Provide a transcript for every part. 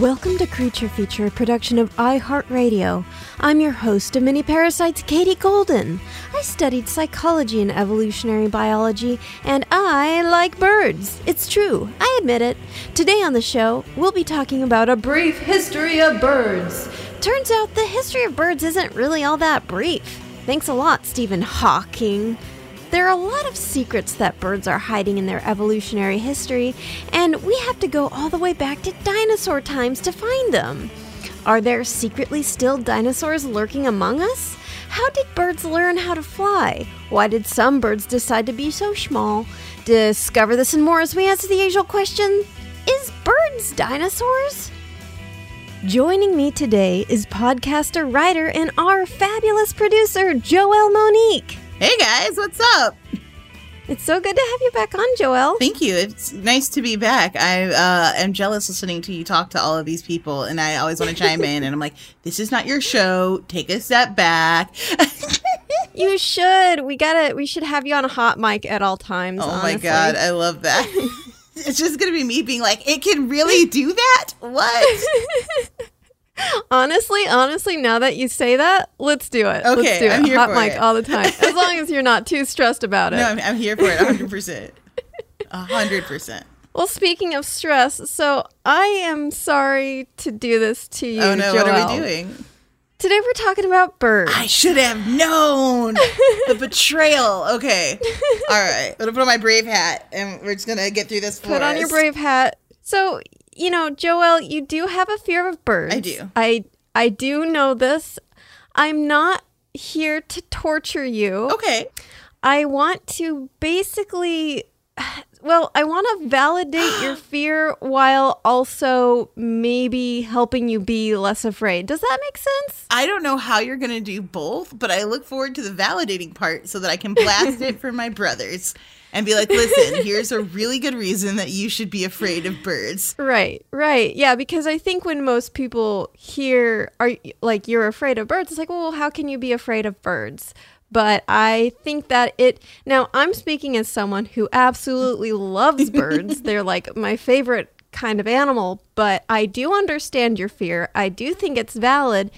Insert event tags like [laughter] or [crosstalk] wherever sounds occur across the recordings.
Welcome to Creature Feature, a production of iHeartRadio. I'm your host of Mini Parasites, Katie Golden. I studied psychology and evolutionary biology, and I like birds. It's true, I admit it. Today on the show, we'll be talking about a brief history of birds. Turns out the history of birds isn't really all that brief. Thanks a lot, Stephen Hawking. There are a lot of secrets that birds are hiding in their evolutionary history, and we have to go all the way back to dinosaur times to find them. Are there secretly still dinosaurs lurking among us? How did birds learn how to fly? Why did some birds decide to be so small? Discover this and more as we answer the old question Is birds dinosaurs? Joining me today is podcaster, writer, and our fabulous producer, Joelle Monique. Hey guys, what's up? It's so good to have you back on, Joel. Thank you. It's nice to be back. I uh, am jealous listening to you talk to all of these people, and I always want to chime in. And I'm like, this is not your show. Take a step back. [laughs] you should. We gotta. We should have you on a hot mic at all times. oh honestly. my god, I love that. [laughs] it's just gonna be me being like, it can really do that. What? [laughs] honestly, honestly, now that you say that, let's do it. let's Okay, do I'm it. here hot for mic it. all the time, as long as you're not too stressed about it. no, I'm, I'm here for it. 100. percent hundred percent. Well, speaking of stress, so I am sorry to do this to you. Oh no, what are we doing? Today we're talking about birds. I should have known the [laughs] betrayal. Okay, all right. I'm gonna put on my brave hat, and we're just gonna get through this. Put on your brave hat. So, you know, Joelle, you do have a fear of birds. I do. I I do know this. I'm not here to torture you. Okay. I want to basically well, I want to validate your [gasps] fear while also maybe helping you be less afraid. Does that make sense? I don't know how you're going to do both, but I look forward to the validating part so that I can blast [laughs] it for my brothers and be like, listen, here's a really good reason that you should be afraid of birds. Right, right. Yeah, because I think when most people hear are like you're afraid of birds, it's like, well, how can you be afraid of birds? But I think that it now I'm speaking as someone who absolutely loves birds. [laughs] They're like my favorite kind of animal, but I do understand your fear. I do think it's valid.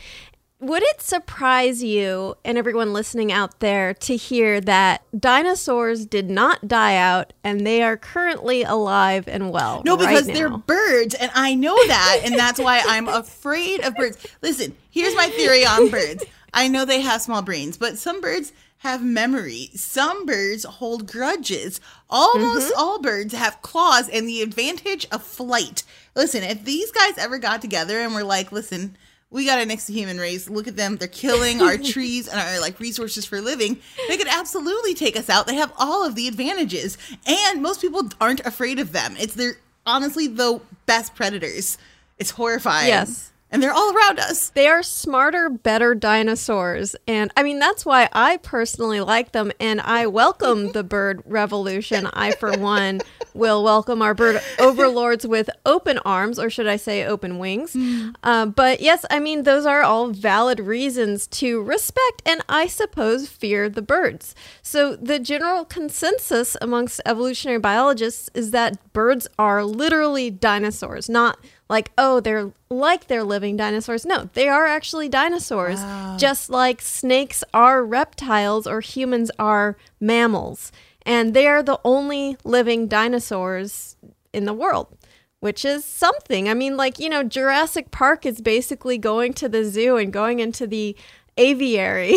Would it surprise you and everyone listening out there to hear that dinosaurs did not die out and they are currently alive and well? No, right because they're birds, and I know that, and that's why I'm [laughs] afraid of birds. Listen, here's my theory on birds. I know they have small brains, but some birds have memory. Some birds hold grudges. Almost Mm-hmm. all birds have claws and the advantage of flight. Listen, if these guys ever got together and were like, listen, we got to nix the human race. Look at them. They're killing our [laughs] trees and our like resources for living. They could absolutely take us out. They have all of the advantages. And most people aren't afraid of them. It's they're honestly the best predators. It's horrifying. Yes. And they're all around us. They are smarter, better dinosaurs. And I mean, that's why I personally like them. And I welcome the bird revolution. I, for one, will welcome our bird overlords with open arms, or should I say open wings. Uh, but yes, I mean, those are all valid reasons to respect and I suppose fear the birds. So the general consensus amongst evolutionary biologists is that birds are literally dinosaurs, not like, oh, they're like they're living dinosaurs. No, they are actually dinosaurs, just like snakes are reptiles or humans are mammals. And they are the only living dinosaurs in the world, which is something. I mean, like, you know, Jurassic Park is basically going to the zoo and going into the aviary.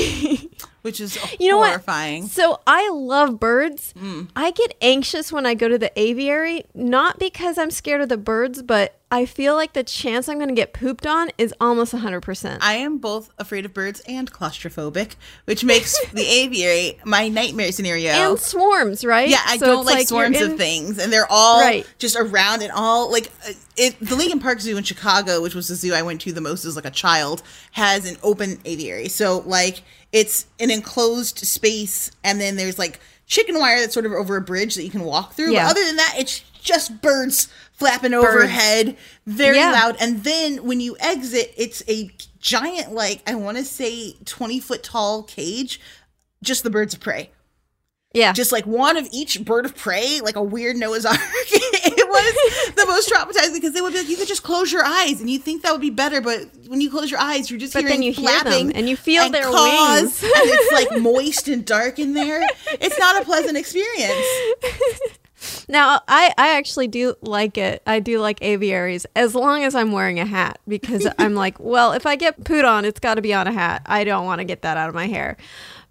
[laughs] Which is You know what? horrifying. So I love birds. I get anxious when I go to the aviary, not because I'm scared of the birds, but I feel like the chance I'm going to get pooped on is almost 100%. I am both afraid of birds and claustrophobic, which makes [laughs] the aviary my nightmare scenario. and swarms, right? Yeah, I So don't it's like, swarms in- of things, and they're all Right. just around and all like uh, it. The Lincoln Park Zoo in Chicago, which was the zoo I went to the most as like a child, has an open aviary. So like it's an enclosed space, and then there's like chicken wire that's sort of over a bridge that you can walk through. Yeah. But other than that, it's just birds flapping overhead, very Yeah. loud. And then when you exit, it's a giant, like I want to say, twenty foot tall cage, just the birds of prey Yeah. just like one of each bird of prey, like a weird Noah's [laughs] Ark. it was the most traumatizing because they would be like, you could just close your eyes and you think that would be better, but when you close your eyes, you're just But hearing then you hear flapping them and you feel their caws, wings. [laughs] and it's like moist and dark in there. It's not a pleasant experience. [laughs] Now, I, I actually do like it. I do like aviaries as long as I'm wearing a hat because I'm like, well, if I get pooed on, it's got to be on a hat. I don't want to get that out of my hair.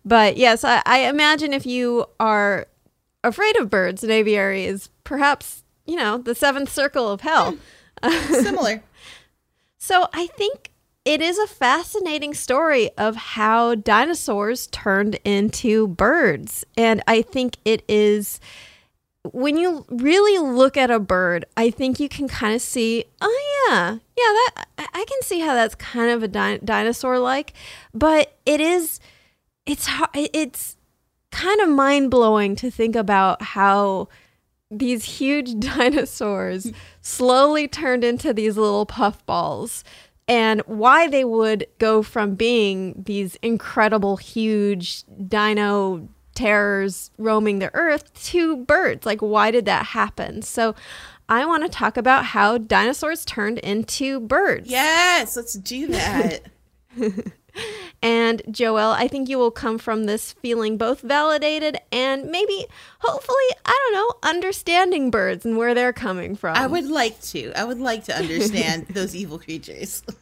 But yes, I, I imagine if you are afraid of birds, an aviary is perhaps, you know, the seventh circle of hell. Hmm. Similar. [laughs] So I think it is a fascinating story of how dinosaurs turned into birds. And I think it is, when you really look at a bird, I think you can kind of see, oh, yeah, yeah, that I I can see how that's kind of a di- dinosaur like. But it is, it's, it's kind of mind blowing to think about how these huge [laughs] dinosaurs mm. slowly turned into these little puffballs and why they would go from being these incredible huge dino terrors roaming the earth to birds. Like why did that happen? So i want to talk about how dinosaurs turned into birds. Yes, let's do that. [laughs] and Joel, I think you will come from this feeling both validated and maybe, hopefully, I don't know, understanding birds and where they're coming from. I would like to. I would like to understand [laughs] those evil creatures. [laughs]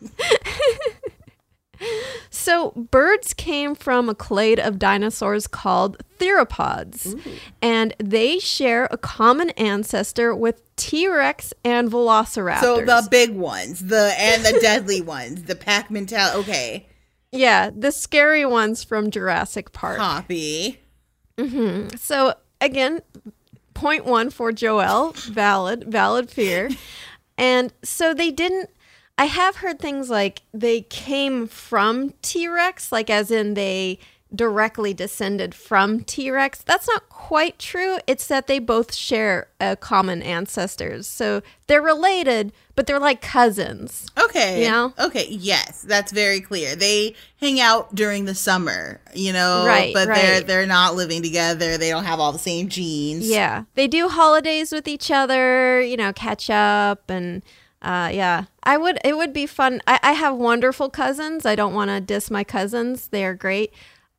So, birds came from a clade of dinosaurs called theropods, and they share a common ancestor with T Rex and Velociraptors. So the big ones, the and the deadly [laughs] ones, the pack mentality. Okay, yeah, the scary ones from Jurassic Park. copy. Mm-hmm. So again, point one for Joel, valid, valid fear. [laughs] and so they didn't I have heard things like they came from T-Rex, like as in they directly descended from T-Rex. That's not quite true. It's that they both share a common ancestors. So they're related, but they're like cousins. Okay. You know? Okay. Yes, that's very clear. They hang out during the summer, you know, Right, but they're they're not living together. They don't have all the same genes. Yeah. They do holidays with each other, you know, catch up and uh yeah. I would it would be fun. I, I have wonderful cousins. I don't want to diss my cousins. They are great.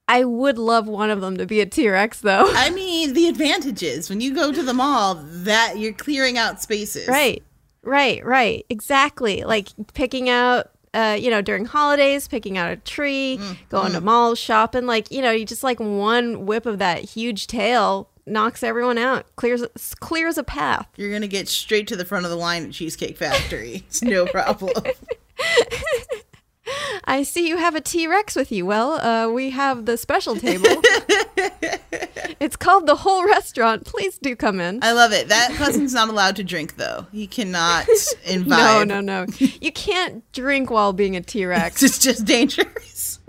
I would love one of them to be a T-Rex though. I mean, the advantages when you go to the mall that you're clearing out spaces. right. Right, right. Exactly. Like picking out uh, you know, during holidays, picking out a tree, going to malls, shopping, like, you know, you just like one whip of that huge tail knocks everyone out, clears clears a path. You're gonna get straight to the front of the line at Cheesecake Factory. It's no problem. [laughs] [laughs] I see you have a T Rex with you. Well, uh, we have the special table. [laughs] it's called the whole restaurant. Please do come in. I love it. That cousin's not allowed to drink though. He cannot [laughs] invite. No, no, no. You can't drink while being a T Rex. It's just dangerous.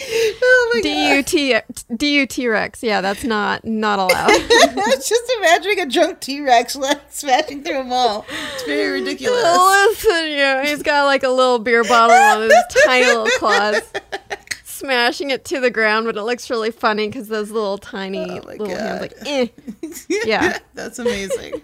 [laughs] oh my god. DUT DUT Rex. Yeah, that's not not allowed. I was [laughs] [laughs] just imagining a drunk T Rex smashing through a wall. It's very ridiculous. Listen, yeah, he's got like a little beer bottle on his tiny little claws, smashing it to the ground. But it looks really funny because those little tiny Oh little hands, like, eh. Yeah. That's amazing.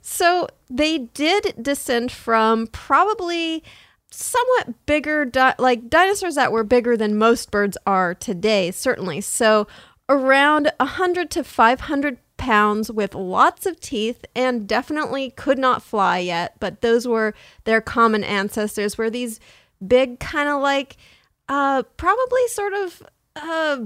So they did descend from probably somewhat bigger, di- like dinosaurs that were bigger than most birds are today, certainly. So around 100 to 500 pounds with lots of teeth and definitely could not fly yet, but those were their common ancestors, were these big, kind of like, uh, probably sort of, uh,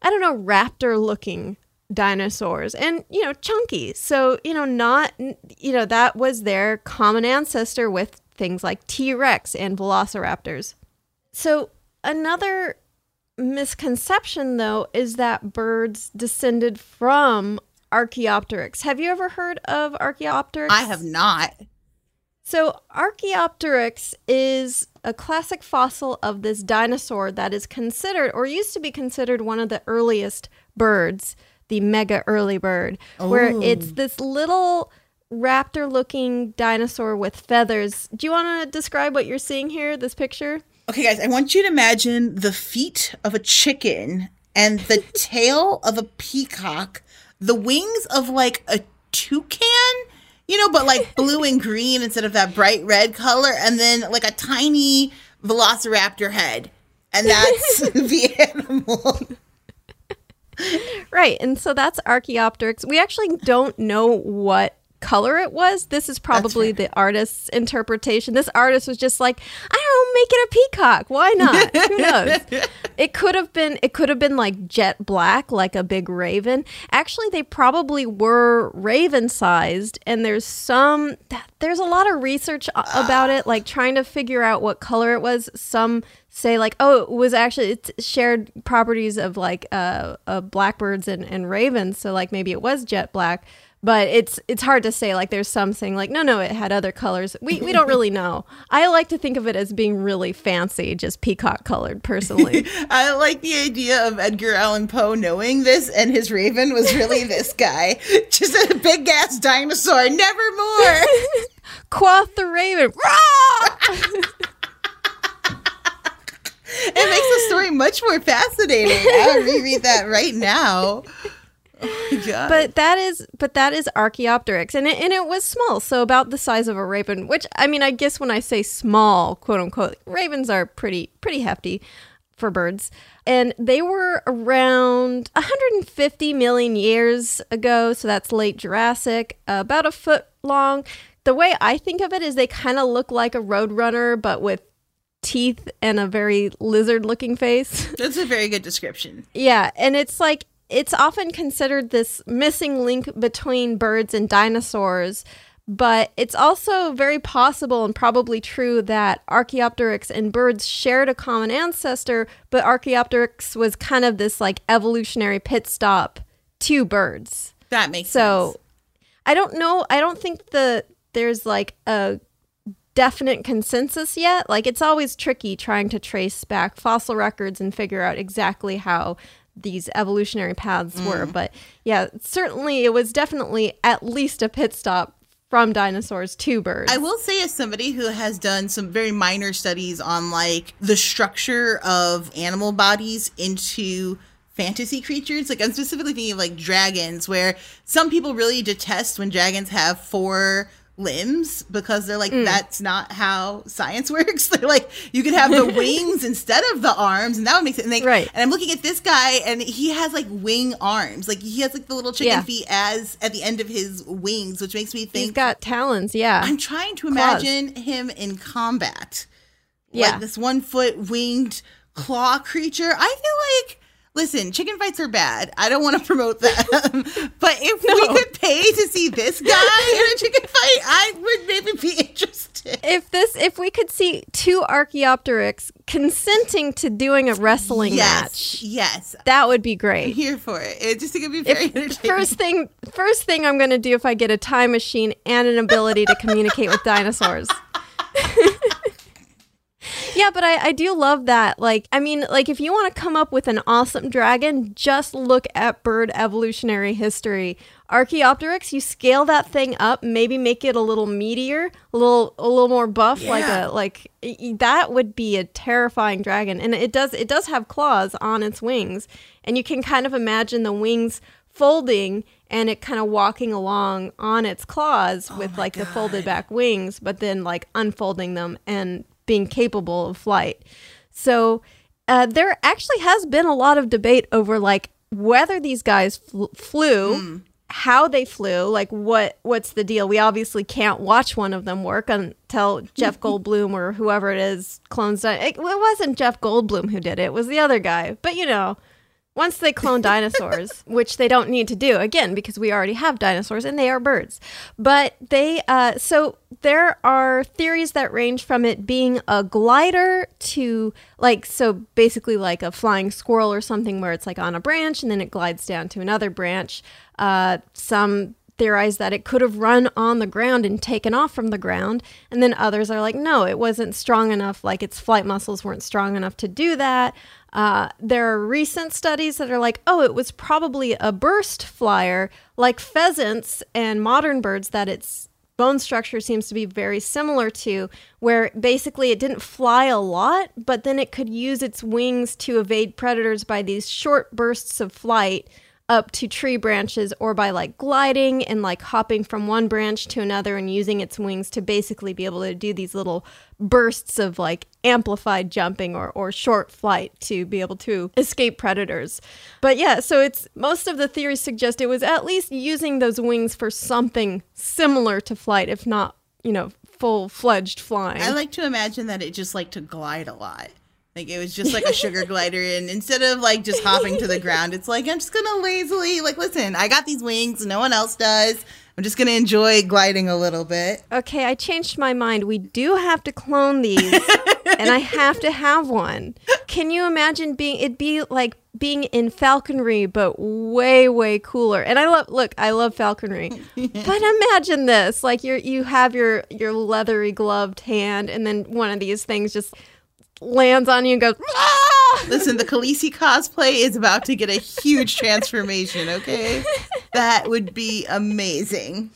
I don't know, raptor looking dinosaurs and, you know, chunky. So, you know, not, you know, that was their common ancestor with things like T Rex and velociraptors. So, another misconception, though, is that birds descended from Archaeopteryx. Have you ever heard of Archaeopteryx? I have not. So, Archaeopteryx is a classic fossil of this dinosaur that is considered, or used to be considered, one of the earliest birds, the mega early bird, where it's oh. this little raptor looking dinosaur with feathers. Do you want to describe what you're seeing here, this picture? Okay, guys, I want you to imagine the feet of a chicken and the [laughs] tail of a peacock, the wings of like a toucan, you know, but like blue and green instead of that bright red color, and then like a tiny velociraptor head. And that's [laughs] [laughs] the animal. Right. And so that's Archaeopteryx. We actually don't know what color it was. This is probably the artist's interpretation. This artist was just like, I don't know, make it a peacock. Why not? Who knows? [laughs] It could have been it could have been like jet black, like a big raven. Actually, they probably were raven sized and there's some there's a lot of research about it like trying to figure out what color it was. Some say like oh it was actually it's shared properties of like uh, uh blackbirds and, and ravens so like maybe it was jet black but it's it's hard to say like there's something like no no it had other colors we we don't really know i like to think of it as being really fancy just peacock colored personally [laughs] I like the idea of Edgar Allan Poe knowing this, and his raven was really [laughs] this guy, just a big ass dinosaur. Nevermore. [laughs] quoth the raven! It makes the story much more fascinating. I'll reread that right now. Oh but that is but that is Archaeopteryx. And it, and it was small so about the size of a raven which I mean I guess when I say small quote unquote ravens are pretty pretty hefty for birds. And they were around 150 million years ago so that's late Jurassic about a foot long. The way I think of it is they kind of look like a roadrunner but with teeth and a very lizard looking face. [laughs] That's a very good description. yeah, and it's like it's often considered this missing link between birds and dinosaurs, but it's also very possible and probably true that Archaeopteryx and birds shared a common ancestor, but Archaeopteryx was kind of this like evolutionary pit stop to birds. That makes So sense. So I don't know. I don't think the there's like a definite consensus yet. Like it's always tricky trying to trace back fossil records and figure out exactly how these evolutionary paths were. Mm. But yeah, certainly it was definitely at least a pit stop from dinosaurs to birds. I will say, as somebody who has done some very minor studies on like the structure of animal bodies into fantasy creatures, like I'm specifically thinking of like dragons, where some people really detest when dragons have four limbs because they're like mm. that's not how science [laughs] works they're like you could have the [laughs] wings instead of the arms and that would make sense and, they, Right. and i'm looking at this guy and he has like wing arms like he has like the little chicken Yeah. feet as at the end of his wings which makes me think He's got talons, yeah. I'm trying to Claws. imagine him in combat. Yeah. Like this one foot winged claw creature. I feel like Listen, chicken fights are bad. I don't want to promote [laughs] them. but if we could pay to see this guy in a chicken fight, I would maybe be [laughs] interested. If this, if we could see two Archaeopteryx consenting to doing a wrestling yes, match, yes, that would be I'm great. here for it. It just think it'd be very If, entertaining. first thing, first thing I'm going to do if I get a time machine and an ability to communicate with dinosaurs. [laughs] yeah, but I, I do love that. Like, I mean, like if you want to come up with an awesome dragon, just look at bird evolutionary history. Archaeopteryx, you scale that thing up, maybe make it a little meatier, a little a little more buff, like a like that would be a terrifying dragon. And it does it does have claws on its wings, and you can kind of imagine the wings folding and it kind of walking along on its claws oh with like the folded back wings, but then like unfolding them and being capable of flight. So uh, there actually has been a lot of debate over like whether these guys fl- flew, how they flew, like what what's the deal. We obviously can't watch one of them work until Jeff [laughs] Goldblum or whoever it is clones. It, it wasn't Jeff Goldblum who did it; it was the other guy. But you know, once they clone [laughs] dinosaurs, which they don't need to do again because we already have dinosaurs and they are birds. But they, uh, so there are theories that range from it being a glider to like, so basically like a flying squirrel or something where it's like on a branch and then it glides down to another branch. Uh, some theorize that it could have run on the ground and taken off from the ground. And then others are like, no, it wasn't strong enough, like its flight muscles weren't strong enough to do that. Uh, there are recent studies that are like, oh, it was probably a burst flyer, like pheasants and modern birds that its bone structure seems to be very similar to, where basically it didn't fly a lot, but then it could use its wings to evade predators by these short bursts of flight up to tree branches or by like gliding and like hopping from one branch to another and using its wings to basically be able to do these little bursts of like amplified jumping or, or short flight to be able to escape predators. But yeah, so it's most of the theories suggest it was at least using those wings for something similar to flight, if not, you know, full fledged flying. I like to imagine that it just liked to glide a lot. Like it was just like a sugar glider, and instead of like just hopping to the ground, it's like I'm just gonna lazily like listen. I got these wings, no one else does. I'm just gonna enjoy gliding a little bit. Okay, I changed my mind. We do have to clone these, and I have to have one. Can you imagine being? It'd be like being in falconry, but way, way cooler. And I love. Look, I love falconry, [laughs] but imagine this: like you you have your your leathery gloved hand, and then one of these things just lands on you and goes. "Ah!" Listen, the Khaleesi cosplay is about to get a huge transformation. Okay, [laughs] that would be amazing.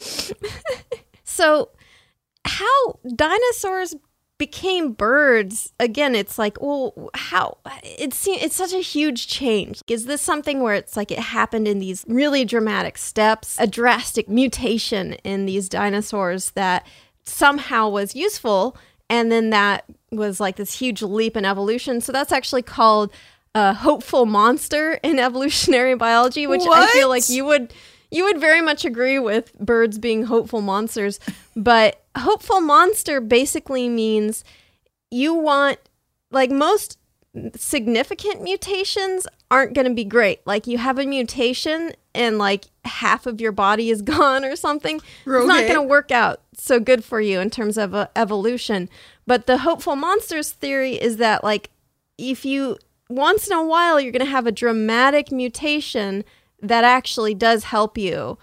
So, how dinosaurs became birds again it's like well how it seems it's such a huge change is this something where it's like it happened in these really dramatic steps a drastic mutation in these dinosaurs that somehow was useful and then that was like this huge leap in evolution so that's actually called a hopeful monster in [laughs] evolutionary biology which i feel like you would you would very much agree with birds being hopeful monsters, but hopeful monster basically means you want like most significant mutations aren't going to be great. Like you have a mutation and like half of your body is [laughs] gone or something. It's not going to work out so good for you in terms of uh, evolution. But the hopeful monsters theory is that like if you once in a while you're going to have a dramatic mutation that actually does help you.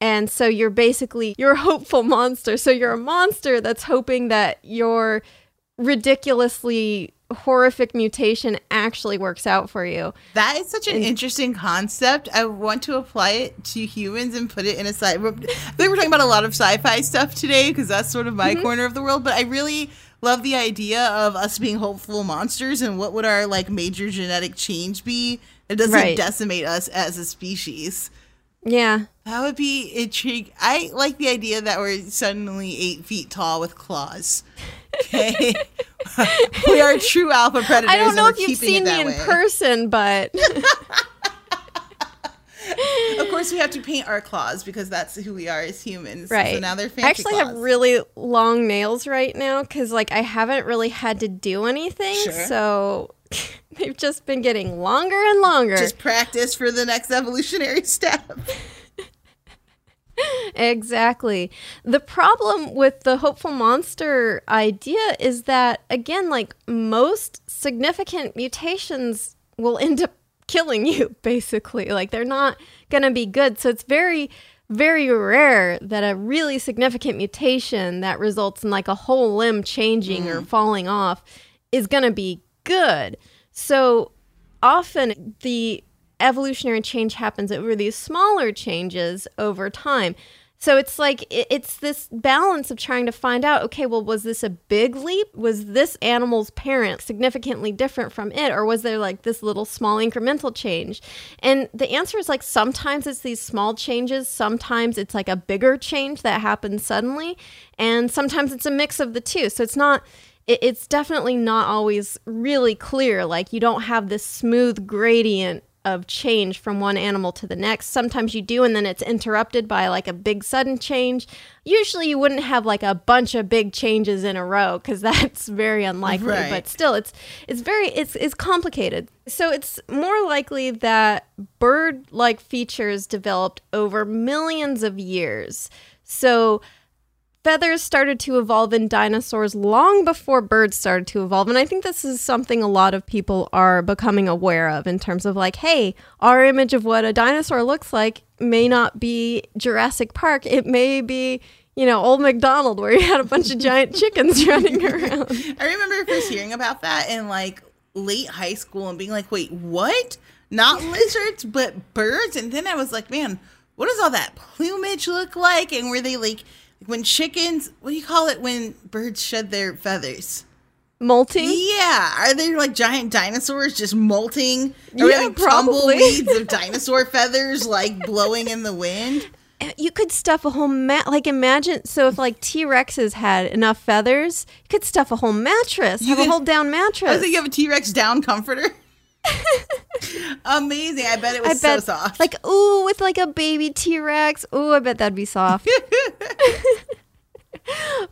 And so you're basically you're a hopeful monster. So you're a monster that's hoping that your ridiculously horrific mutation actually works out for you. That is such an interesting concept. I want to apply it to humans and put it in a sci. I think we're talking about a lot of sci-fi stuff today because that's sort of my mm-hmm. corner of the world. But I really love the idea of us being hopeful monsters and what would our like major genetic change be that doesn't Right. decimate us as a species. Yeah. That would be intriguing. I like the idea that we're suddenly eight feet tall with claws. Okay, [laughs] [laughs] we are true alpha predators. I don't know if you've seen me that in way. person, but [laughs] [laughs] Of course, we have to paint our claws because that's who we are as humans. right. So now they're fancy I actually have really long nails right now cuz like I haven't really had to do anything. Sure. So [laughs] They've just been getting longer and longer. Just practice for the next evolutionary [laughs] step. exactly. The problem with the hopeful monster idea is that, again, like most significant mutations will end up killing [laughs] you, basically. Like they're not going to be good. So it's very, very rare that a really significant mutation that results in like a whole limb changing or mm. falling off is going to be good. So often the evolutionary change happens over these smaller changes over time. So it's like it's this balance of trying to find out okay, well, was this a big leap? Was this animal's parent significantly different from it? Or was there like this little small incremental change? And the answer is like sometimes it's these small changes, sometimes it's like a bigger change that happens suddenly, and sometimes it's a mix of the two. So it's not it's definitely not always really clear. Like you don't have this smooth gradient of change from one animal to the next. Sometimes you do, and then it's interrupted by like a big sudden change. Usually, you wouldn't have like a bunch of big changes in a row because [laughs] that's very unlikely. Right. But still, it's it's very it's it's complicated. So it's more likely that bird-like features developed over millions of years. So feathers started to evolve in dinosaurs long before birds started to evolve. And I think this is something a lot of people are becoming aware of in terms of like, hey, our image of what a dinosaur looks like may not be Jurassic Park. It may be, you know, Old MacDonald where you had a bunch of giant [laughs] chickens running around. [laughs] I remember first hearing about that in like late high school and being like, wait, what? Not [laughs] lizards, but birds? And then I was like, man, what does all that plumage look like? And were they like, when chickens, what do you call it when birds shed their feathers? Molting? Yeah, are they like giant dinosaurs just molting? Are Yeah, we like tumbleweeds of [laughs] dinosaur feathers like blowing in the wind? Eh, you could stuff a whole mat like imagine so if like t-rexes had enough feathers you could stuff a whole mattress you have a whole down mattress. I think you have a T Rex down comforter. Amazing! I bet it was bet so soft. like ooh with like a baby t-rex ooh i bet that'd be soft [laughs]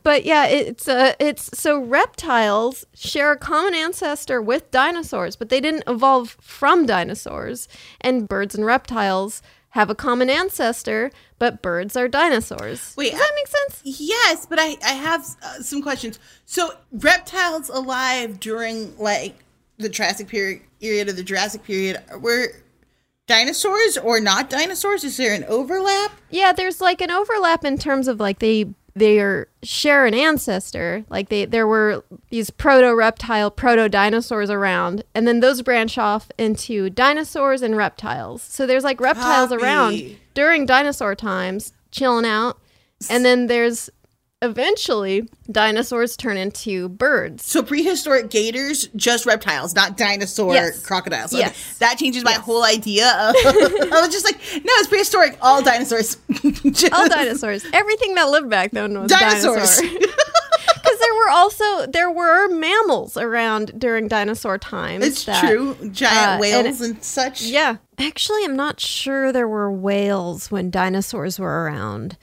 but yeah it's uh it's so reptiles share a common ancestor with dinosaurs but they didn't evolve from dinosaurs and birds and reptiles have a common ancestor but birds are dinosaurs Wait, does that make sense Yes, but I, I have uh, some questions. So, reptiles alive during like the Triassic period, period of the Jurassic period were dinosaurs or not dinosaurs? Is there an overlap? Yeah, there's like an overlap in terms of like they they are share an ancestor. Like they there were these proto reptile, proto dinosaurs around, and then those branch off into dinosaurs and reptiles. So there's like reptiles Copy. around during dinosaur times, chilling out, and then there's eventually dinosaurs turn into birds. So, prehistoric gators, just reptiles, not dinosaur Yes. crocodiles. Okay, Yes. That changes my whole idea. Of, [laughs] [laughs] I was just like, no, it's prehistoric, all dinosaurs. Just- [laughs] All dinosaurs. Everything that lived back then was Dinosaurs. dinosaur. Because there were also there were mammals around during dinosaur times. It's that- true. Giant uh, whales and- and, such. Yeah, actually, I'm not sure there were whales when dinosaurs were around.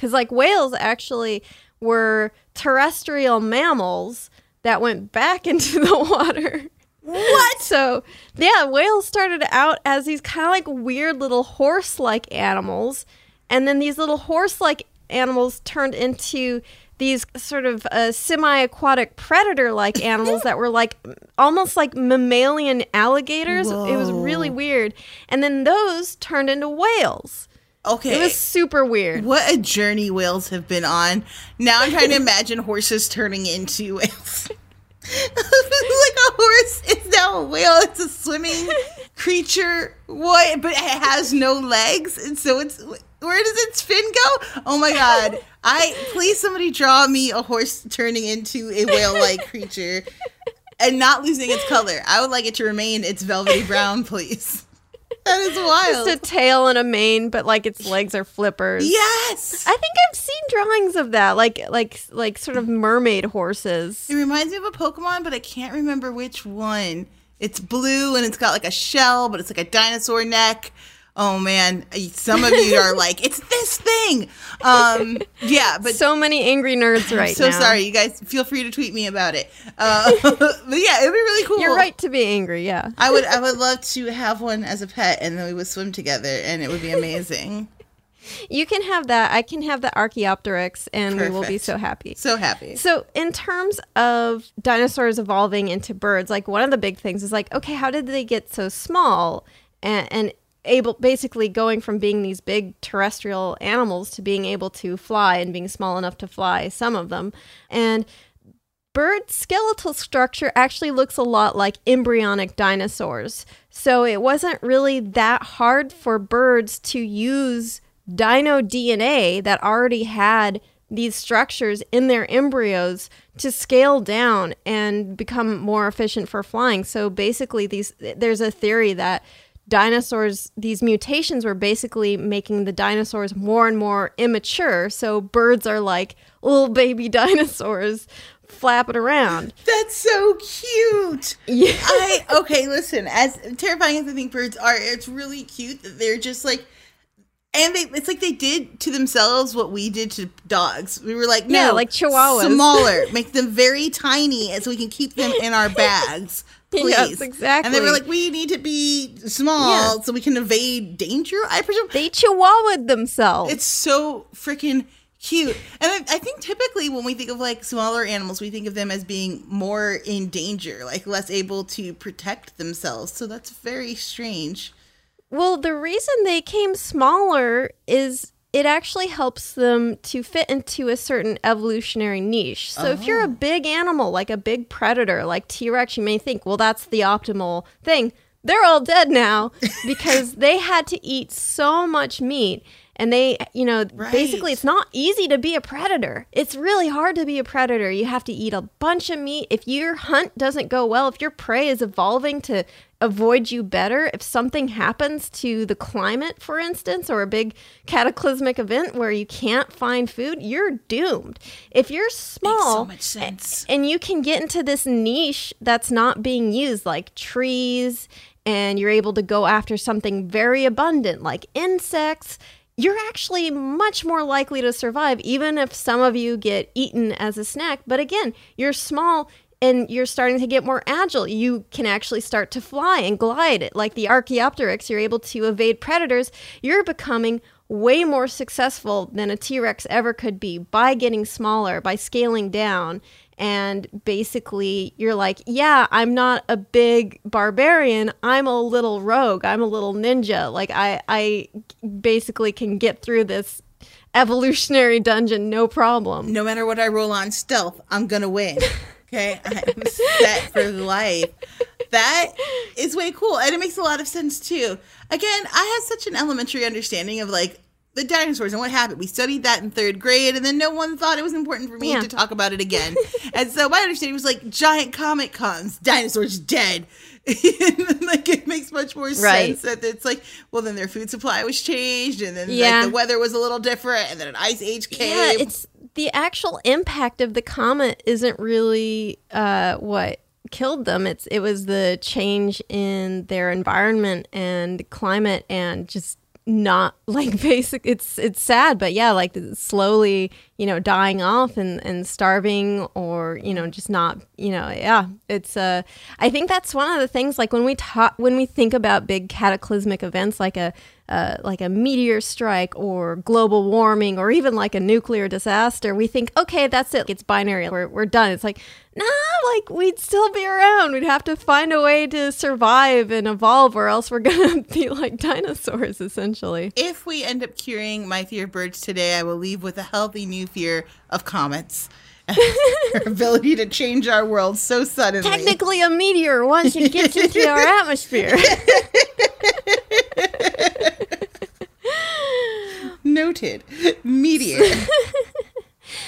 Because like whales actually were terrestrial mammals that went back [laughs] into the water. What? So, yeah, whales started out as these kind of like weird little horse like animals. And then these little horse like animals turned into these sort of uh, semi aquatic predator like [laughs] animals that were like almost like mammalian alligators. It was really weird. And then those turned into whales. Okay. It was super weird. What a journey whales have been on. Now I'm trying to imagine horses turning into whales. [laughs] like a horse is now a whale. It's a swimming creature. What? But it has no legs, and so it's where does its fin go? Oh my god! I please somebody draw me a horse turning into a whale-like creature and not losing its color. I would like it to remain its velvety brown, please. That is wild. Just a tail and a mane, but like its legs are flippers. yes. I think I've seen drawings of that, like like like sort of mermaid horses. It reminds me of a Pokemon, but I can't remember which one. It's blue and it's got like a shell, but it's like a dinosaur neck. Oh man, some of you are like, it's this thing. Um, yeah, but so many angry nerds right so now. So sorry, you guys. Feel free to tweet me about it. Uh, [laughs] but yeah, it'd be really cool. You're right to be angry. Yeah. I would. I would love to have one as a pet, and then we would swim together, and it would be amazing. [laughs] You can have that. I can have the Archaeopteryx, and we will be so happy. so happy. So, in terms of dinosaurs evolving into birds, like one of the big things is like, okay, how did they get so small and, and able, basically going from being these big terrestrial animals to being able to fly and being small enough to fly, some of them. And bird skeletal structure actually looks a lot like embryonic dinosaurs. So it wasn't really that hard for birds to use dino DNA that already had these structures in their embryos to scale down and become more efficient for flying. So basically these there's a theory that dinosaurs these mutations were basically making the dinosaurs more and more immature. So birds are like little baby [laughs] dinosaurs flapping around. That's so cute. Yeah. I okay. Listen, as terrifying as I think birds are, it's really cute that they're just like, and they. It's like they did to themselves what we did to dogs. We were like, no, Yeah, like chihuahuas. smaller, [laughs] make them very tiny, so we can keep them in our [laughs] bags. Please, Yes, exactly. And they were like, we need to be small Yeah. so we can evade danger. I presume They chihuahua'd themselves. it's so freaking cute. And I, I think typically when we think of like smaller animals, we think of them as being more in danger, like less able to protect themselves. So that's very strange. Well, the reason they came smaller is it actually helps them to fit into a certain evolutionary niche. So if you're a oh. big animal, like a big predator, like T Rex, you may think, well, that's the optimal thing. They're all dead now [laughs] because they had to eat so much meat. And they, you know, basically, it's not easy to be a predator. It's really hard to be a predator. You have to eat a bunch of meat. If your hunt doesn't go well, if your prey is evolving to avoid you better, if something happens to the climate, for instance, or a big cataclysmic event where you can't find food, you're doomed. If you're small, much sense. and you can get into this niche that's not being used, like trees, and you're able to go after something very abundant, like insects. You're actually much more likely to survive, even if some of you get eaten as a snack. But again, you're small and you're starting to get more agile. You can actually start to fly and glide. Like the Archaeopteryx, you're able to evade predators. You're becoming way more successful than a T Rex ever could be by getting smaller, by scaling down. And basically, you're like, yeah, I'm not a big barbarian. I'm a little rogue. I'm a little ninja. Like, I, I basically can get through this evolutionary dungeon no problem. No matter what I roll on stealth, I'm gonna win. [laughs] Okay, [laughs] I'm set for life. That is way cool, and it makes a lot of sense too. Again, I had such an elementary understanding of like the dinosaurs and what happened. We studied that in third grade, and then no one thought it was important for me Yeah. to talk about it again. and so my understanding was like giant comet comes, dinosaurs dead. [laughs] Like it makes much more Right. sense that it's like, well, then their food supply was changed, and then Yeah. like the weather was a little different, and then an ice age came. Yeah, it's the actual impact of the comet isn't really uh, what killed them. It's it was the change in their environment and climate and just not [laughs] like basic it's it's sad but yeah like slowly you know dying off and and starving or you know just not you know yeah it's uh i think that's one of the things like when we talk when we think about big cataclysmic events like a uh, like a meteor strike or global warming or even like a nuclear disaster, we think, okay, that's it. It's binary. We're, we're done. It's like, nah, like we'd still be around. We'd have to find a way to survive and evolve or else we're [laughs] going to be like dinosaurs, essentially. if we end up curing my fear of birds today, I will leave with a healthy new fear of comets. [laughs] Their ability to change our world so suddenly. Technically, a meteor once it gets into our atmosphere. [laughs] Noted. Meteor. [laughs]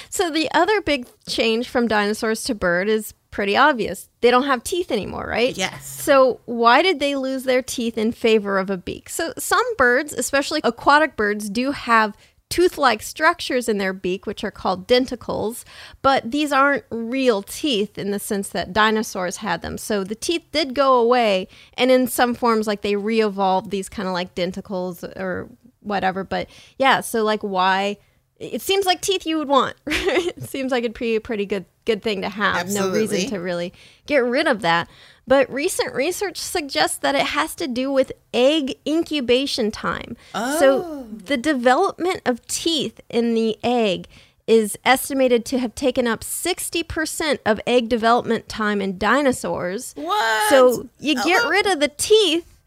So the other big change from dinosaurs to bird is pretty obvious. They don't have teeth anymore, right? Yes. So why did they lose their teeth in favor of a beak? So some birds, especially aquatic birds, do have tooth like structures in their beak, which are called denticles, but these aren't real teeth in the sense that dinosaurs had them. So the teeth did go away, and in some forms, like they re evolved these kind of like denticles or whatever. But yeah, so like why? It seems like teeth you would want. [laughs] it seems like it'd be a pretty good good thing to have. Absolutely. No reason to really get rid of that. But recent research suggests that it has to do with egg incubation time. So oh. the development of teeth in the egg is estimated to have taken up 60% of egg development time in dinosaurs. What? So you get oh. rid of the teeth,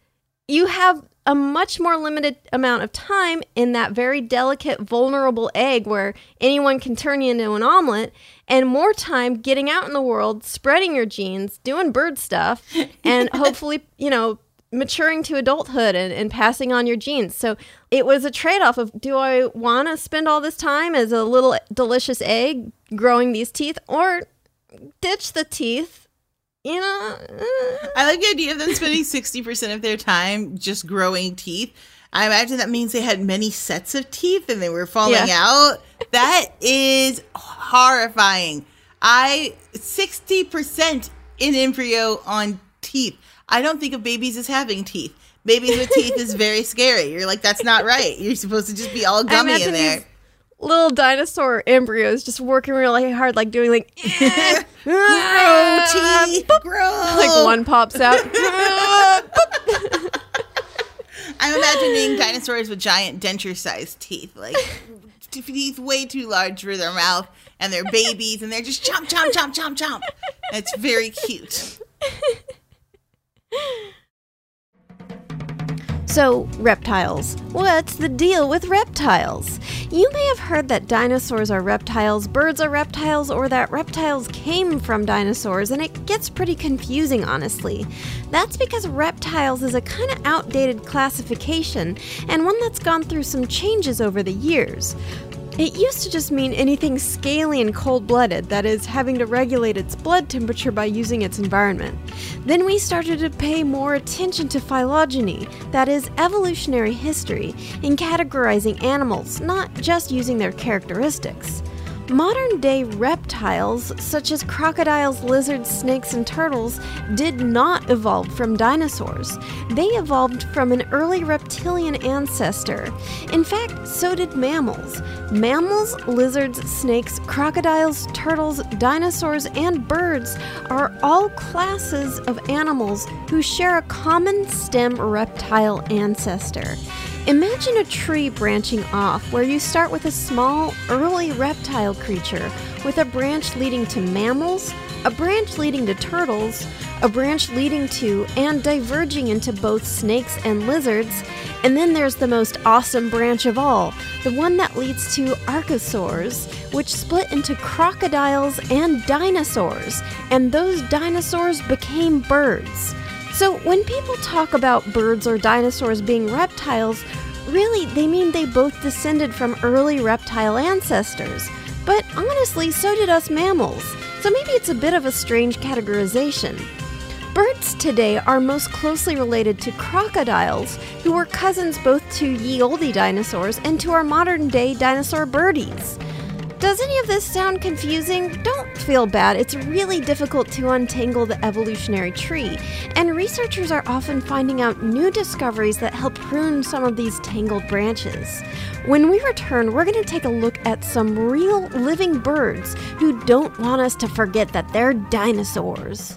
you have a much more limited amount of time in that very delicate, vulnerable egg where anyone can turn you into an omelet, and more time getting out in the world, spreading your genes, doing bird stuff, [laughs] and hopefully, you know, maturing to adulthood and, and passing on your genes. So it was a trade off of do I want to spend all this time as a little delicious egg growing these teeth or ditch the teeth? You know, I like the idea of them spending 60% of their time just growing teeth. I imagine that means they had many sets of teeth and they were falling Yeah. out. That is horrifying. I 60% in embryo on teeth. I don't think of babies as having teeth. Babies with teeth is [laughs] very scary. You're like, that's not right. You're supposed to just be all gummy in there. Little dinosaur embryos just working really hard, like doing like, [laughs] Grow teeth, grow. like one pops out. [laughs] I'm imagining dinosaurs with giant denture-sized teeth, like teeth way too large for their mouth, and they're babies, and they're just chomp, chomp, chomp, chomp, chomp. It's very cute. So, reptiles. What's the deal with reptiles? You may have heard that dinosaurs are reptiles, birds are reptiles, or that reptiles came from dinosaurs, and it gets pretty confusing, honestly. That's because reptiles is a kind of outdated classification, and one that's gone through some changes over the years. It used to just mean anything scaly and cold blooded, that is, having to regulate its blood temperature by using its environment. Then we started to pay more attention to phylogeny, that is, evolutionary history, in categorizing animals, not just using their characteristics. Modern day reptiles, such as crocodiles, lizards, snakes, and turtles, did not evolve from dinosaurs. They evolved from an early reptilian ancestor. In fact, so did mammals. Mammals, lizards, snakes, crocodiles, turtles, dinosaurs, and birds are all classes of animals who share a common stem reptile ancestor. Imagine a tree branching off where you start with a small, early reptile creature with a branch leading to mammals, a branch leading to turtles, a branch leading to and diverging into both snakes and lizards, and then there's the most awesome branch of all, the one that leads to archosaurs, which split into crocodiles and dinosaurs, and those dinosaurs became birds. So, when people talk about birds or dinosaurs being reptiles, really they mean they both descended from early reptile ancestors. But honestly, so did us mammals. So maybe it's a bit of a strange categorization. Birds today are most closely related to crocodiles, who were cousins both to ye olde dinosaurs and to our modern day dinosaur birdies. Does any of this sound confusing? Don't feel bad. It's really difficult to untangle the evolutionary tree, and researchers are often finding out new discoveries that help prune some of these tangled branches. When we return, we're going to take a look at some real living birds who don't want us to forget that they're dinosaurs.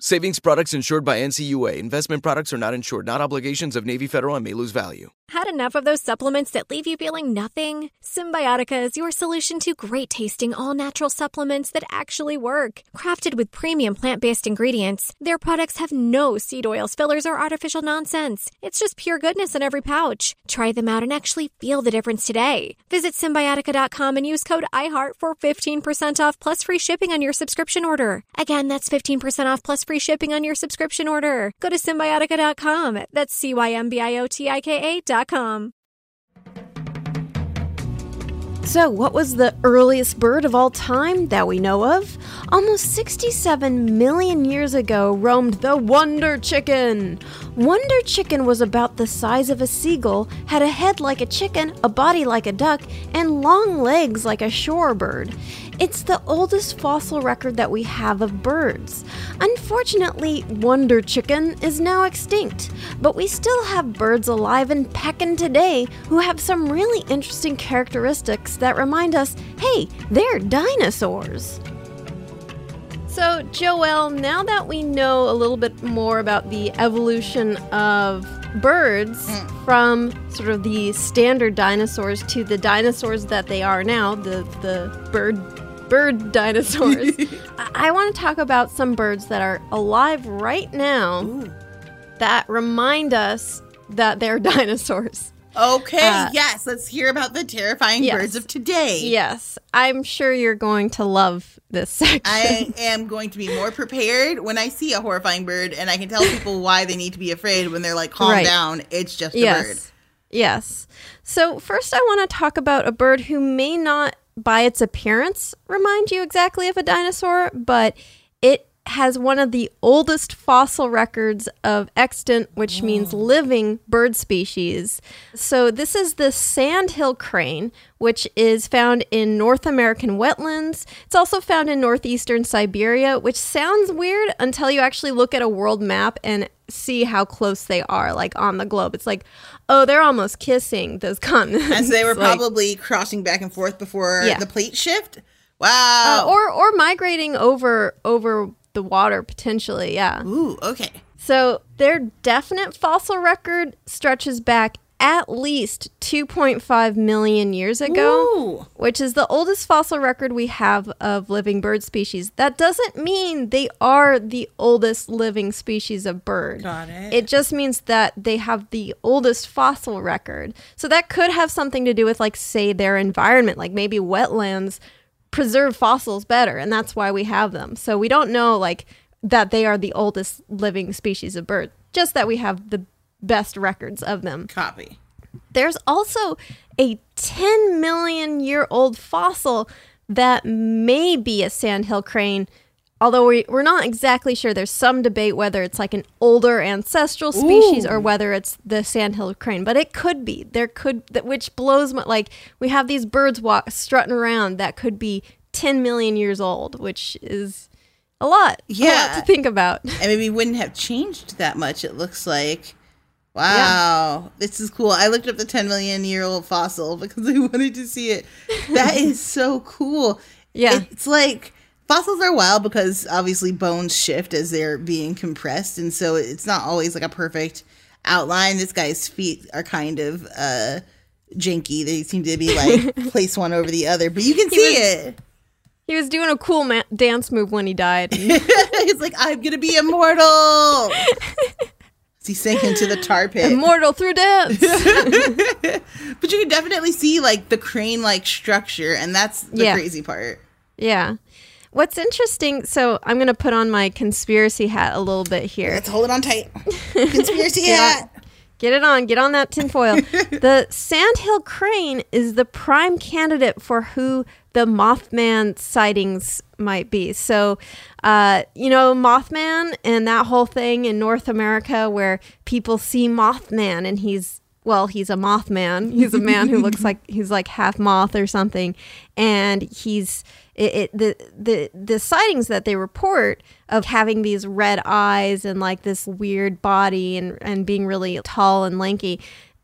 Savings products insured by NCUA. Investment products are not insured, not obligations of Navy Federal and may lose value. Had enough of those supplements that leave you feeling nothing? Cymbiotika is your solution to great tasting, all natural supplements that actually work. Crafted with premium plant based ingredients, their products have no seed oils, fillers, or artificial nonsense. It's just pure goodness in every pouch. Try them out and actually feel the difference today. Visit cymbiotika.com and use code IHEART for 15% off plus free shipping on your subscription order. Again, that's 15% off plus free shipping on your subscription order. Go to cymbiotika.com. That's C Y M B I O T I K A.com. So, what was the earliest bird of all time that we know of? Almost 67 million years ago roamed the Wonder Chicken. Wonder Chicken was about the size of a seagull, had a head like a chicken, a body like a duck, and long legs like a shorebird. It's the oldest fossil record that we have of birds. Unfortunately, Wonder Chicken is now extinct, but we still have birds alive and pecking today who have some really interesting characteristics that remind us hey, they're dinosaurs. So, Joelle, now that we know a little bit more about the evolution of birds mm. from sort of the standard dinosaurs to the dinosaurs that they are now, the the bird bird [laughs] dinosaurs. [laughs] I, I want to talk about some birds that are alive right now that remind us that they're [laughs] dinosaurs. Okay, Uh, yes, let's hear about the terrifying yes. birds of today. Yes, I'm sure you're going to love this section. I am going to be more prepared when I see a horrifying bird, and I can tell people why they need to be afraid when they're like, calm Right. down, it's just a yes. bird. Yes. So, first, I want to talk about a bird who may not, by its appearance, remind you exactly of a dinosaur, but it has one of the oldest fossil records of extant, which oh. means living bird species. So, this is the sandhill crane, which is found in North American wetlands. It's also found in northeastern Siberia, which sounds weird until you actually look at a world map and see how close they are, like on the globe. It's like, oh, they're almost kissing those continents. As they were [laughs] Like- probably crossing back and forth before Yeah. the plate shift. Wow. uh, or or migrating over over the water potentially. Yeah. Ooh, okay. So their definite fossil record stretches back at least 2.5 million years ago, Ooh. which is the oldest fossil record we have of living bird species. That doesn't mean they are the oldest living species of bird. Got it. It just means that they have the oldest fossil record. So that could have something to do with, like, say, their environment, like maybe wetlands preserve fossils better, and that's why we have them. So we don't know, like, that they are the oldest living species of bird, just that we have the best records of them. Copy. There's also a 10 million year old fossil that may be a sandhill crane, although we, we're not exactly sure. There's some debate whether it's like an older ancestral species or whether it's the sandhill crane, but it could be. There could, which blows my, like, we have these birds walk, strutting around that could be 10 million years old, which is a lot. A lot Yeah. to think about. And maybe wouldn't have changed that much, it looks like. Wow. This is cool. I looked up the 10 million year old fossil because I [laughs] wanted to see it. That [laughs] is so cool. Yeah. It's like fossils are wild because obviously bones shift as they're being compressed. And so it's not always like a perfect outline. This guy's feet are kind of uh janky. They seem to be like [laughs] place one over the other, but you can see it. He was doing a cool ma- dance move when he died. He's like, I'm gonna be immortal. He sank into the tar [gasps] pit. Immortal through dance. [laughs] but you can definitely see like the crane like structure, and that's the Yeah. crazy part. Yeah. What's interesting, so I'm going to put on my conspiracy hat a little bit here. Let's hold it on tight. [laughs] Conspiracy hat. Get it on. Get on that tinfoil. [laughs] the sandhill crane is the prime candidate for who the Mothman sightings might be. So, uh, you know, Mothman and that whole thing in North America where people see Mothman and he's well, he's a Mothman. [laughs] He's a man who looks like he's like half moth or something, and he's it, it, the the the sightings that they report of having these red eyes and like this weird body and and being really tall and lanky.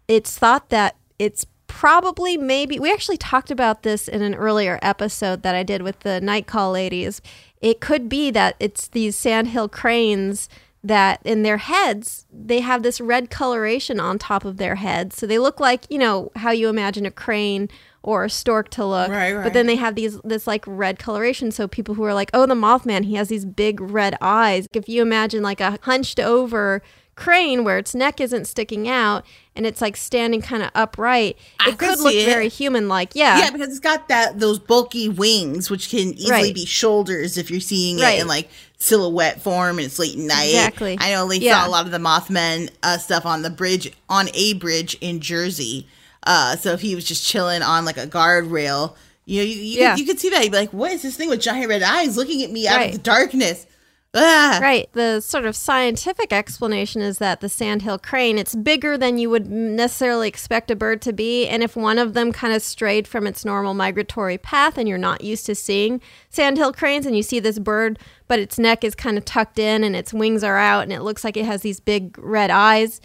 It's thought that it's probably maybe we actually talked about this in an earlier episode that I did with the night call ladies. It could be that it's these sandhill cranes that in their heads they have this red coloration on top of their heads so they look like you know how you imagine a crane or a stork to look Right, right. but then they have these this like red coloration so people who are like oh the mothman he has these big red eyes if you imagine like a hunched over crane where its neck isn't sticking out and it's like standing kind of upright I it could look it. very human like yeah Yeah, because it's got that those bulky wings, which can easily Right. be shoulders if you're seeing Right. it in like silhouette form and it's late night. Exactly. I know they Yeah. saw a lot of the Mothman uh, stuff on the bridge on a bridge in Jersey. Uh, so if he was just chilling on like a guardrail, you know, you, you, Yeah. could, you could see that. You'd be like, "What is this thing with giant red eyes looking at me out Right. of the darkness?" Ah. Right. The sort of scientific explanation is that the sandhill crane, it's bigger than you would necessarily expect a bird to be. And if one of them kind of strayed from its normal migratory path and you're not used to seeing sandhill cranes and you see this bird, but its neck is kind of tucked in and its wings are out and it looks like it has these big red eyes,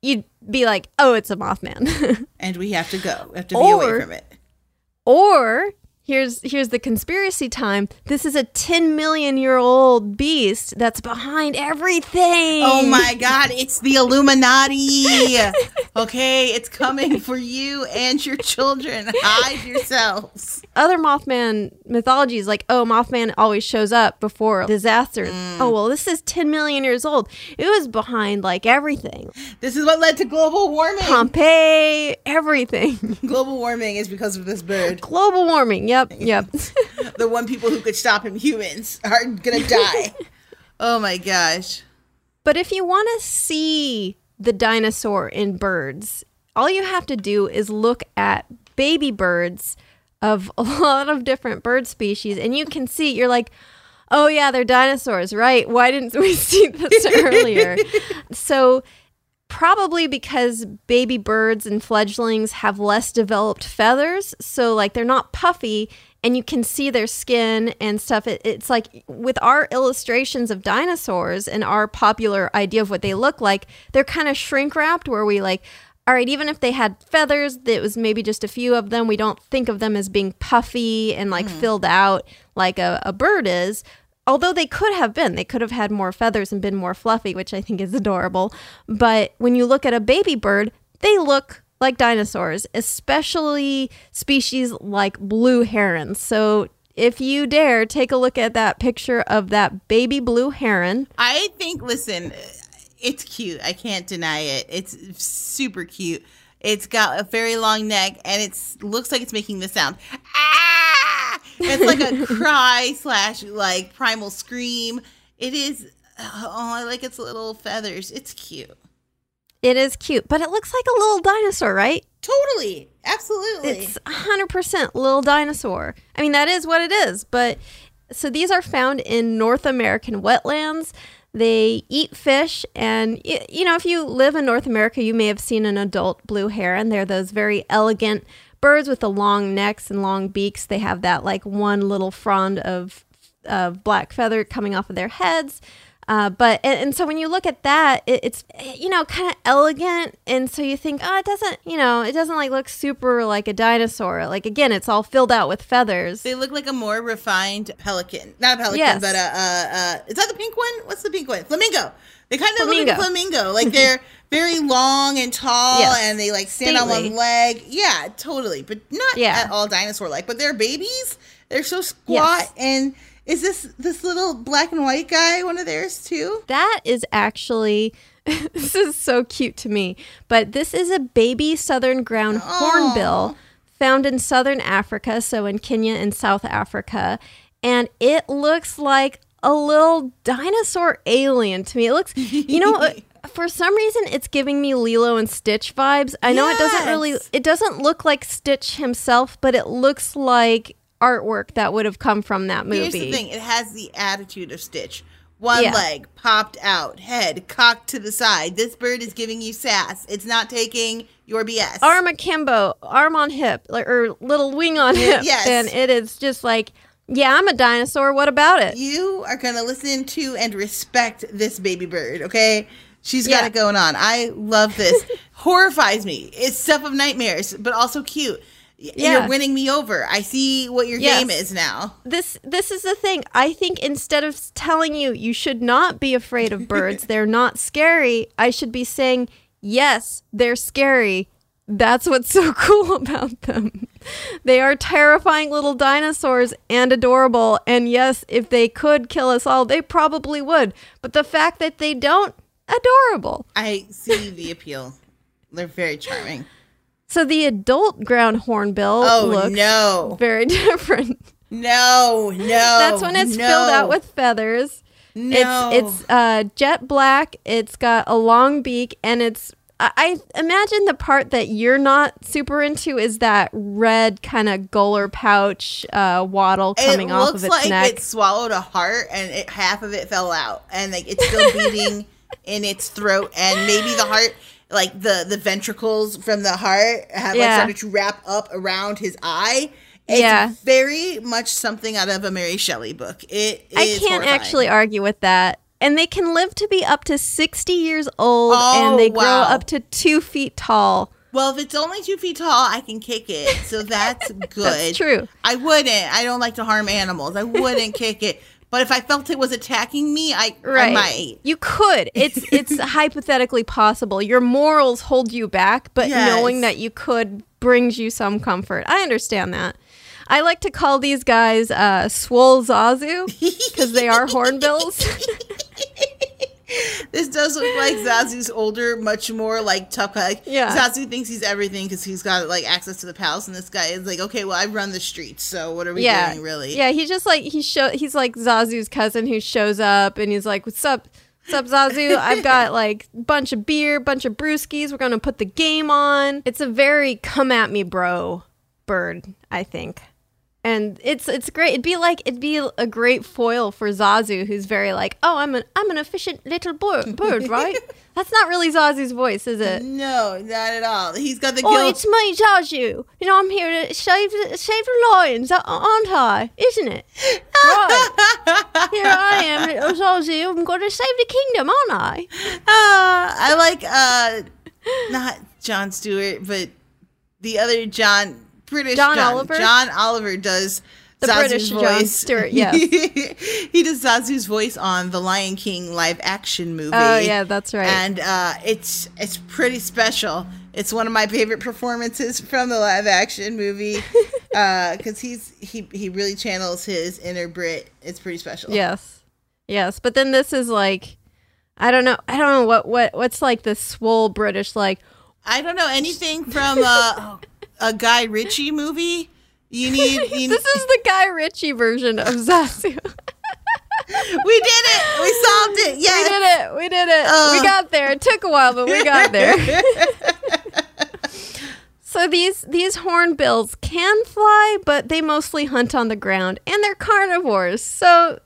you'd be like, oh, it's a Mothman. [laughs] And we have to go. We have to be away from it. Or here's here's the conspiracy time. This is a 10 million year old beast that's behind everything. Oh my [laughs] God, it's the Illuminati. [laughs] okay, it's coming for you and your children. Hide yourselves. Other Mothman mythologies like oh Mothman always shows up before disasters. Mm. Oh well, this is 10 million years old. It was behind like everything. This is what led to global warming. Pompeii, everything. [laughs] Global warming is because of this bird. Global warming. Yep, [laughs] yep. The one people who could stop him, humans, are gonna [laughs] die. oh my gosh. But if you want to see the dinosaur in birds, all you have to do is look at baby birds of [laughs] a lot of different bird species, and you can see, you're like, oh, yeah, they're dinosaurs, right? Why didn't we see this earlier? so, probably because baby birds and fledglings have less developed feathers. So, like, they're not puffy and you can see their skin and stuff. It, it's like with our illustrations of dinosaurs and our popular idea of what they look like, they're kind of shrink wrapped where we like, all right, even if they had feathers, that was maybe just a few of them. We don't think of them as being puffy and like mm. filled out like a, a bird is. Although they could have been, they could have had more feathers and been more fluffy, which I think is adorable. But when you look at a baby bird, they look like dinosaurs, especially species like blue herons. So if you dare take a look at that picture of that baby blue heron, I think, listen, it's cute. I can't deny it. It's super cute. It's got a very long neck and it looks like it's making the sound. Ah! It's like a [laughs] cry slash like primal scream. It is. Oh, I like its little feathers. It's cute. it is cute, but it looks like a little dinosaur, right? Totally. Absolutely. It's 100% little dinosaur. I mean, that is what it is. But so these are found in North American wetlands. They eat fish. And, you know, if you live in North America, you may have seen an adult blue heron. They're those very elegant birds with the long necks and long beaks. They have that like one little frond of, of black feather coming off of their heads. Uh, but and, and so when you look at that, it, it's you know kind of elegant, and so you think, oh, it doesn't, you know, it doesn't like look super like a dinosaur. Like again, it's all filled out with feathers. They look like a more refined pelican. Not a pelican, Yes. but a, uh, uh, is that the pink one? What's the pink one? Flamingo. They kind of look like a Flamingo. Like mm-hmm. they're very long and tall Yes. and they like stand on one leg. Yeah, totally. But not Yeah. at all dinosaur like. But they're babies. They're so squat. Yes. And is this this little black and white guy one of theirs too? That is actually [laughs] this is so cute to me. But this is a baby southern ground hornbill found in southern Africa, so in Kenya and South Africa, and it looks like a little dinosaur alien to me. It looks, you know, uh, [laughs] for some reason it's giving me Lilo and Stitch vibes. I know it doesn't really it doesn't look like Stitch himself, but it looks like artwork that would have come from that movie. Here's the thing: it has the attitude of Stitch. One Yeah. leg popped out, head cocked to the side. This bird is giving you sass. It's not taking your BS. Arm akimbo, arm on hip, or little wing on hip. yes. And it is just like, yeah, I'm a dinosaur. What about it? you are gonna listen to and respect this baby bird, okay? She's got Yeah. it going on. I love this. [laughs] Horrifies me. It's stuff of nightmares, but also cute. Yeah. You're winning me over. I see what your Yes. game is now. this this is the thing. I think instead of telling you you should not be afraid of [laughs] birds, they're not scary, I should be saying, "Yes, they're scary. That's what's so [laughs] cool about them. They are terrifying little dinosaurs and adorable, and yes, if they could kill us all, they probably would. But the fact that they don't, adorable. I see the appeal. They're very charming. So the adult ground hornbill Oh looks no. very [laughs] different. No, no. That's when it's no. filled out with feathers. No. It's it's uh, jet black. It's got a long beak, and it's. I, imagine the part that you're not super into is that red kind of gular pouch uh, waddle coming it off of its like neck. it swallowed a heart and it, half of it fell out and like it's still beating [laughs] in its throat and maybe the heart like the the ventricles from the heart have like started to wrap up around his eye it's Yeah. very much something out of a mary shelley book it I can't horrifying. actually argue with that. And they can live to be up to 60 years old, Oh, and they grow up to two feet tall. well if it's only two feet tall i can kick it so that's [laughs] good That's true. i wouldn't i don't like to harm animals i wouldn't kick it but if i felt it was attacking me i, I might You could. It's [laughs] it's hypothetically possible. Your morals hold you back, but Yes. knowing that you could brings you some comfort. I understand that. I like to call these guys uh, swole zazu because they are hornbills. [laughs] This does look like Zazu's older, much more like tough. Like Yeah. Zazu thinks he's everything because he's got like access to the palace, and this guy is like, okay, well, I run the streets, so what are we yeah, doing, really? Yeah, he's just like he show. He's like Zazu's cousin who shows up and he's like, "What's up?" What's up, Zazu? I've got [laughs] like a bunch of beer, bunch of brewskis. We're gonna put the game on. It's a very come at me, bro bird, I think. And it's it's great. It'd be like it'd be a great foil for Zazu, who's very like, oh, I'm an I'm an efficient little bird, [laughs] bird right? That's not really Zazu's voice, is it? No, not at all. He's got the Oh, guilt. it's me, Zazu. You know, I'm here to save the, save the lions, aren't I? Isn't it? Right. [laughs] here I am, little Zazu. I'm going to save the kingdom, aren't I? Ah, I like uh, not Jon Stewart, but the other John, British John John, Oliver? John Oliver does The Zazu's British voice. Jon Stewart, [laughs] yes. he does Zazu's voice on the Lion King live action movie. Oh, yeah, that's right. And uh, it's it's pretty special. It's one of my favorite performances from the live action movie [laughs] because he's he he really channels his inner Brit. It's pretty special. Yes, yes. But then this is like, I don't know. I don't know what what what's like the swole British like. I don't know anything from uh, [laughs] a Guy Ritchie movie. You need. [laughs] You This is the Guy Ritchie version of Zazu. [laughs] we did it. We solved it. Yeah, we did it. We did it. Uh. we got there. It took a while, but we got there. [laughs] so these these hornbills can fly, but they mostly hunt on the ground, and they're carnivores. So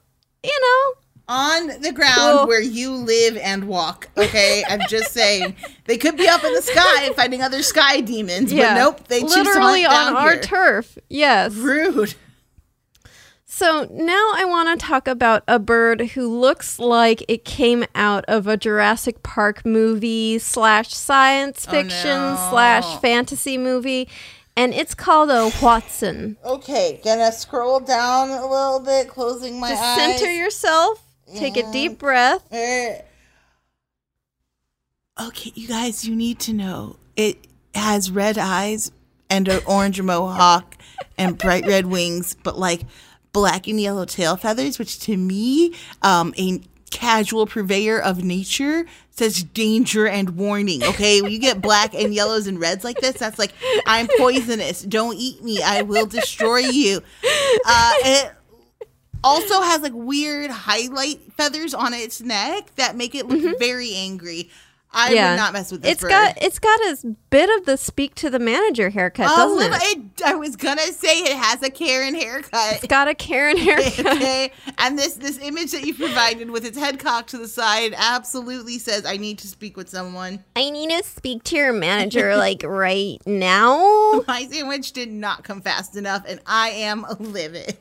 you know, On the ground where you live and walk. Okay, I'm just saying [laughs] they could be up in the sky fighting other sky demons, yeah. but nope, they choose to literally on our here. turf. Yes. Rude. So now I want to talk about a bird who looks like it came out of a Jurassic Park movie slash science oh, fiction no. slash fantasy movie, and it's called a hoatzin. Okay, gonna scroll down a little bit, closing my Just eyes. center yourself, take a deep breath. Eh. Okay, you guys, you need to know it has red eyes and an orange mohawk and bright red [laughs] wings, but like black and yellow tail feathers, which to me, um, a casual purveyor of nature says danger and warning. Okay, when you get black and yellows and reds like this, that's like I'm poisonous. Don't eat me. I will destroy you. Uh, it also has like weird highlight feathers on its neck that make it look mm-hmm. very angry. I would not mess with this It's bird. got it's got a bit of the speak to the manager haircut, doesn't it? it- I was gonna say it has a Karen haircut. It's got a Karen [laughs] haircut. okay, and this this image that you provided with its head cocked to the side absolutely says, "I need to speak with someone." I need to speak to your manager [laughs] like right now. My sandwich did not come fast enough, and I am livid.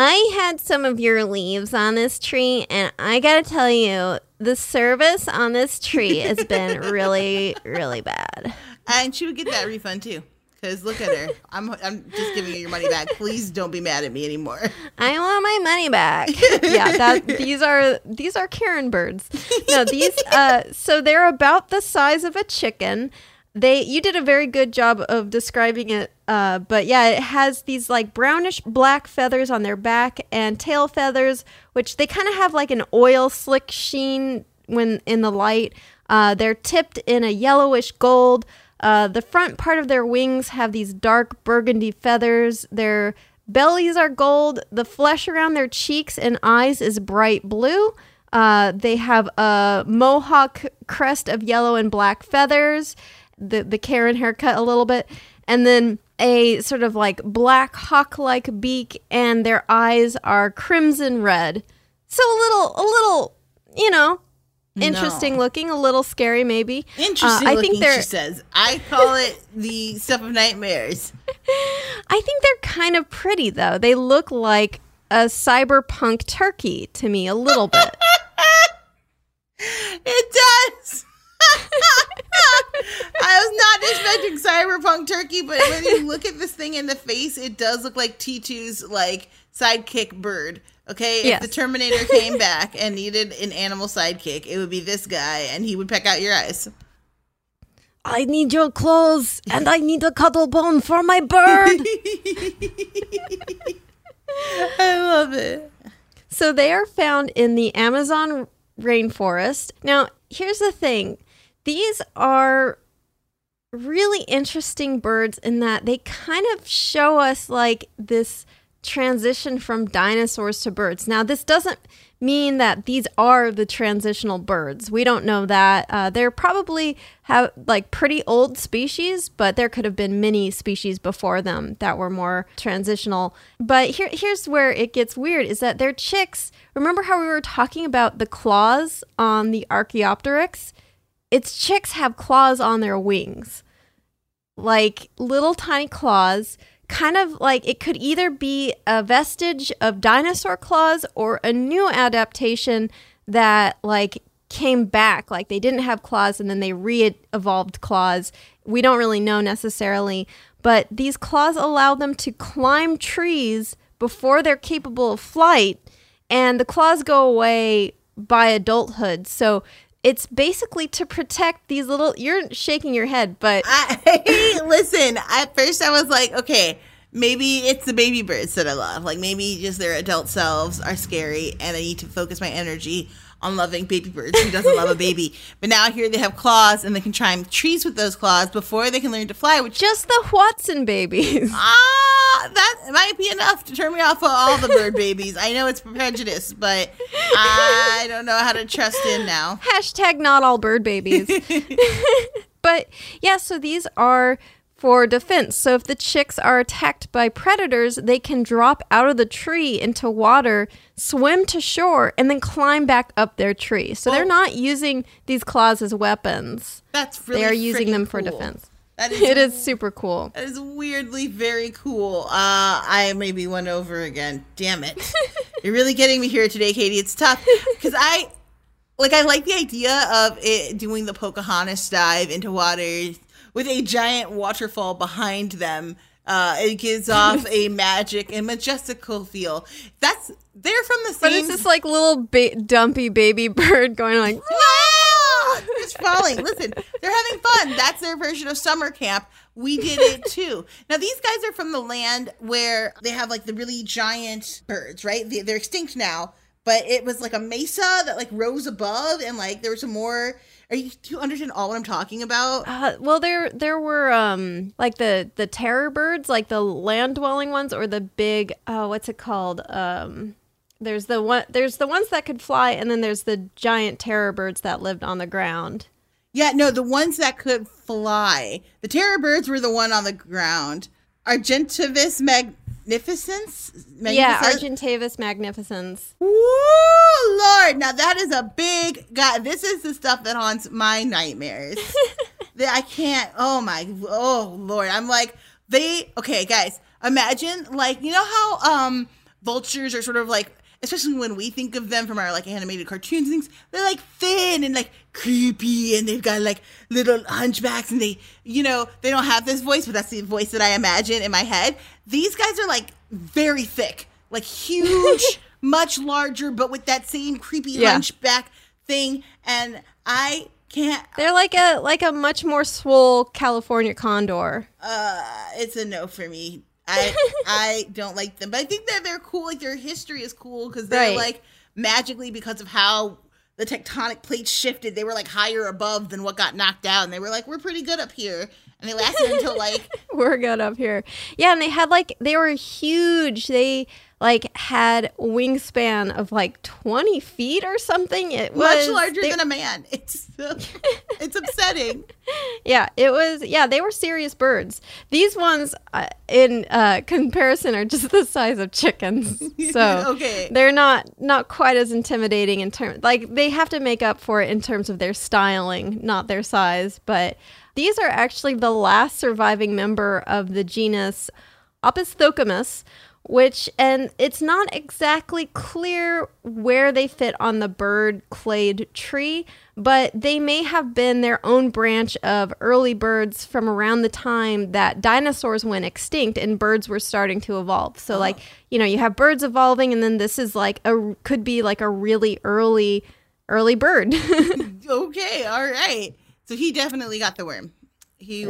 I had some of your leaves on this tree, and I gotta tell you, the service on this tree has been [laughs] really, really bad. And she would get that refund too. Because look at her. I'm, I'm just giving you your money back. Please don't be mad at me anymore. I want my money back. yeah, that [laughs] these are these are Karen birds. No, these uh so they're about the size of a chicken. They you did a very good job of describing it. Uh but yeah, it has these like brownish black feathers on their back and tail feathers which they kind of have like an oil slick sheen when in the light. Uh they're tipped in a yellowish gold. Uh, the front part of their wings have these dark burgundy feathers. Their bellies are gold. The flesh around their cheeks and eyes is bright blue. Uh, they have a mohawk crest of yellow and black feathers. The the Karen haircut a little bit, and then a sort of like black hawk-like beak, and their eyes are crimson red. So a little, a little, you know, interesting No. looking, a little scary maybe. Interesting Uh, I looking, think they're she says. I call it the stuff of nightmares. [laughs] I think they're kind of pretty though. They look like a cyberpunk turkey to me a little bit. [laughs] It does. [laughs] I was not expecting cyberpunk turkey, but when you look at this thing in the face, it does look like T2's like sidekick bird. Okay, Yes. if the Terminator came back and needed an animal sidekick, it would be this guy, and he would peck out your eyes. I need your clothes and I need a cuttlebone for my bird. [laughs] I love it. so they are found in the Amazon rainforest. Now, here's the thing. These are really interesting birds in that they kind of show us like this transition from dinosaurs to birds. Now, this doesn't mean that these are the transitional birds. We don't know that. Uh, they're probably have like pretty old species, but there could have been many species before them that were more transitional. But here, here's where it gets weird: is that their chicks. Remember how we were talking about the claws on the Archaeopteryx? Its chicks have claws on their wings. Like little tiny claws, kind of like it could either be a vestige of dinosaur claws or a new adaptation that like came back. Like they didn't have claws and then they re-evolved claws. We don't really know necessarily but these claws allow them to climb trees before they're capable of flight and the claws go away by adulthood. So it's basically to protect these little you're shaking your head but I [laughs] listen. At first, I was like, okay, maybe it's the baby birds that I love. Like maybe just their adult selves are scary, and I need to focus my energy on loving baby birds. Who doesn't love a baby? [laughs] But now here they have claws, and they can climb trees with those claws before they can learn to fly. Which just the hoatzin babies. ah, that might be enough to turn me off of all the bird babies. I know it's prejudice, but I don't know how to trust in now. [laughs] Hashtag not all bird babies. [laughs] but yeah, so these are for defense. So if the chicks are attacked by predators, they can drop out of the tree into water, swim to shore, and then climb back up their tree. So they're not using these claws as weapons. That's really they are using them for cool. defense. That [laughs] is It is super cool. That is weirdly very cool. Uh, I maybe went over again. Damn it! [laughs] You're really getting me here today, Katie. It's tough because I like I like the idea of it doing the Pocahontas dive into water with a giant waterfall behind them. Uh, it gives off [laughs] a magic and majestical feel. That's they're from the same. But it's this like little ba- dumpy baby [laughs] bird going like, [laughs] Ah, it's falling. Listen, they're having fun. That's their version of summer camp. We did it [laughs] too. Now these guys are from the land where they have like the really giant birds, right? They, they're extinct now, but it was like a mesa that like rose above, and like there was some more. Are you do you understand all what I'm talking about? Uh, well, there there were um like the the terror birds, like the land dwelling ones, or the big oh what's it called? Um, there's the one there's the ones that could fly, and then there's the giant terror birds that lived on the ground. Yeah, no, the ones that could fly. The terror birds were the one on the ground. Argentavis magnificens. Yeah. Argentavis magnificens. Woo, Lord! Now that is a big guy. This is the stuff that haunts my nightmares. [laughs] that I can't. Oh my. Oh Lord! I'm like they. Okay, guys. Imagine like you know how um vultures are sort of like. Especially when we think of them from our like animated cartoons and things, they're like thin and like creepy, and they've got like little hunchbacks, and they, you know, they don't have this voice, but that's the voice that I imagine in my head. These guys are like very thick, like huge, [laughs] much larger, but with that same creepy Yeah. hunchback thing. And I can't. They're like a like a much more swole California condor. Uh, it's a no for me. I [laughs] I don't like them, but I think that they're cool. Like their history is cool because they're Right. like magically because of how the tectonic plates shifted. They were like higher above than what got knocked down. They were like, we're pretty good up here, and they lasted until [laughs] like We're good up here. Yeah, and they had like they were huge. They like had wingspan of like twenty feet or something. It was much larger they- than a man. [laughs] It's [laughs] it's upsetting. Yeah, it was. Yeah, they were serious birds. These ones, uh, in uh, comparison, are just [laughs] the size of chickens. So Okay. they're not not quite as intimidating in terms. Like they have to make up for it in terms of their styling, not their size. But these are actually the last surviving member of the genus Opisthocomus. Which and it's not exactly clear where they fit on the bird clade tree, but they may have been their own branch of early birds from around the time that dinosaurs went extinct and birds were starting to evolve. So uh-huh. like, you know, you have birds evolving and then this is like a could be like a really early early bird. [laughs] Okay, all right. So he definitely got the worm. He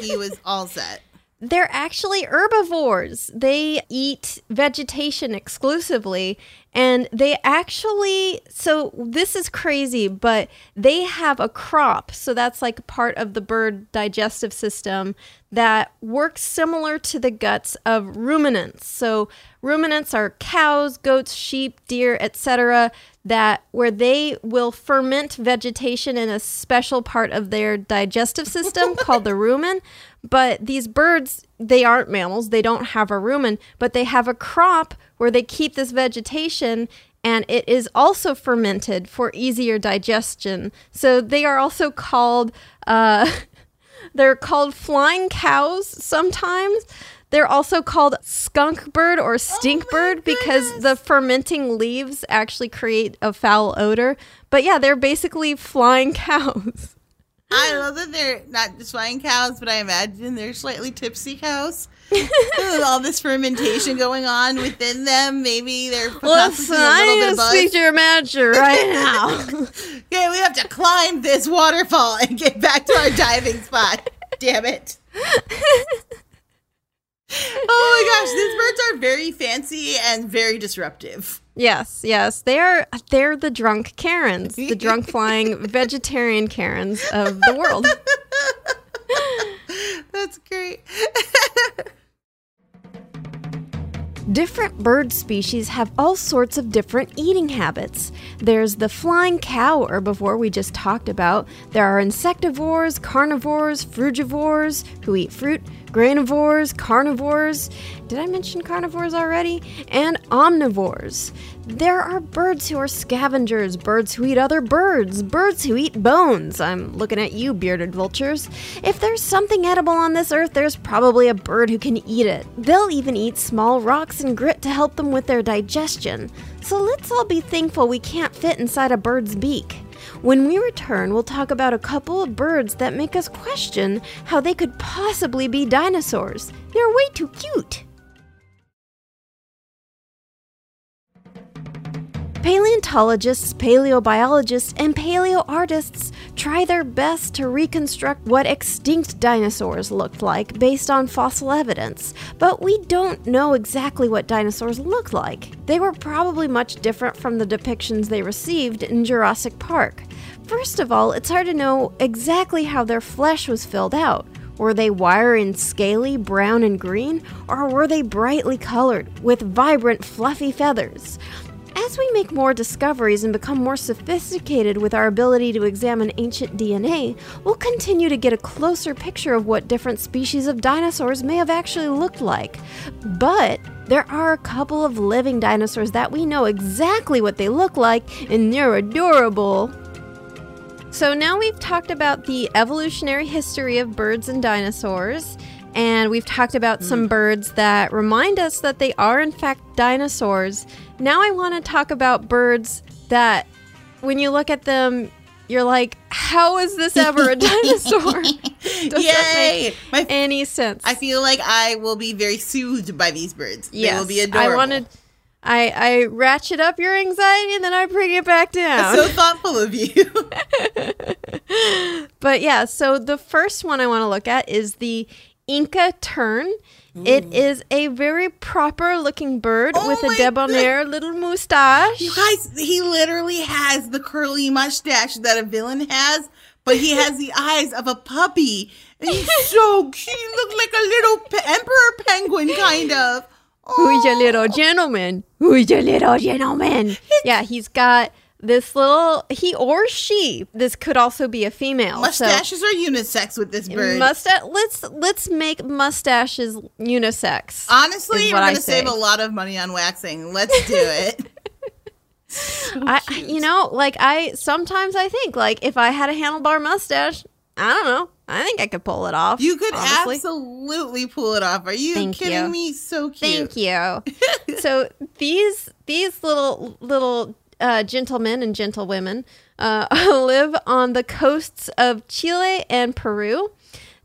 he was all set. They're actually herbivores. They eat vegetation exclusively. And they actually, so this is crazy, but they have a crop. So that's like part of the bird digestive system that works similar to the guts of ruminants. So ruminants are cows, goats, sheep, deer, etc. that where they will ferment vegetation in a special part of their digestive system [laughs] called the rumen. But these birds, they aren't mammals, they don't have a rumen, but they have a crop where they keep this vegetation and it is also fermented for easier digestion. So they are also called uh, [laughs] they're called flying cows sometimes. They're also called skunk bird or oh stink bird because the fermenting leaves actually create a foul odor. But yeah, they're basically flying [laughs] cows. I love that they're not just flying cows, but I imagine they're slightly tipsy cows. All this fermentation going on within them, maybe they're [laughs] Listen, I little need bit to speak to your manager right now. [laughs] Yeah, we have to climb this waterfall and get back to our diving spot. Damn it. oh my gosh, these birds are very fancy and very disruptive. yes, yes, they are. They're the drunk Karens, the [laughs] drunk flying vegetarian Karens of the world. [laughs] That's great. Different bird species have all sorts of different eating habits. There's the flying cow herbivore we just talked about. There are insectivores, carnivores, frugivores who eat fruit, granivores, carnivores. Did I mention carnivores already? And omnivores. There are birds who are scavengers, birds who eat other birds, birds who eat bones. I'm looking at you, bearded vultures. If there's something edible on this earth, there's probably a bird who can eat it. They'll even eat small rocks and grit to help them with their digestion. So let's all be thankful we can't fit inside a bird's beak. When we return, we'll talk about a couple of birds that make us question how they could possibly be dinosaurs. They're way too cute. Paleontologists, paleobiologists, and paleoartists try their best to reconstruct what extinct dinosaurs looked like based on fossil evidence, but we don't know exactly what dinosaurs looked like. They were probably much different from the depictions they received in Jurassic Park. First of all, it's hard to know exactly how their flesh was filled out. Were they wiry and scaly, brown and green, or were they brightly colored with vibrant, fluffy feathers? As we make more discoveries and become more sophisticated with our ability to examine ancient DNA, we'll continue to get a closer picture of what different species of dinosaurs may have actually looked like. But there are a couple of living dinosaurs that we know exactly what they look like, and they're adorable. So now we've talked about the evolutionary history of birds and dinosaurs, and we've talked about some mm. birds that remind us that they are, in fact, dinosaurs. Now I want to talk about birds that, when you look at them, you're like, how is this ever a [laughs] dinosaur? [laughs] Does that Yay! make My- any sense? I feel like I will be very soothed by these birds. Yes, They will be adorable. I wanted. I, I ratchet up your anxiety and then I bring it back down. so thoughtful of you. [laughs] But yeah, so the first one I want to look at is the Inca tern. It is a very proper looking bird Oh with a debonair little mustache. You guys, he literally has the curly mustache that a villain has, but he has the eyes of a puppy. And he's so cute. He looked like a little pe- emperor penguin, kind of. Who's your Oh. little gentleman? Who's your little gentleman? Yeah, he's got this little he or she. This could also be a female. Mustaches are unisex with this bird. mustache. Let's let's make mustaches unisex. Honestly, we're going to save a lot of money on waxing. Let's do it. [laughs] I, I- you know, like I sometimes I think like if I had a handlebar mustache, I don't know. I think I could pull it off. You could honestly. absolutely pull it off. Are you Thank kidding you. me? So cute. Thank you. [laughs] so these these little little uh, gentlemen and gentlewomen uh, [laughs] live on the coasts of Chile and Peru.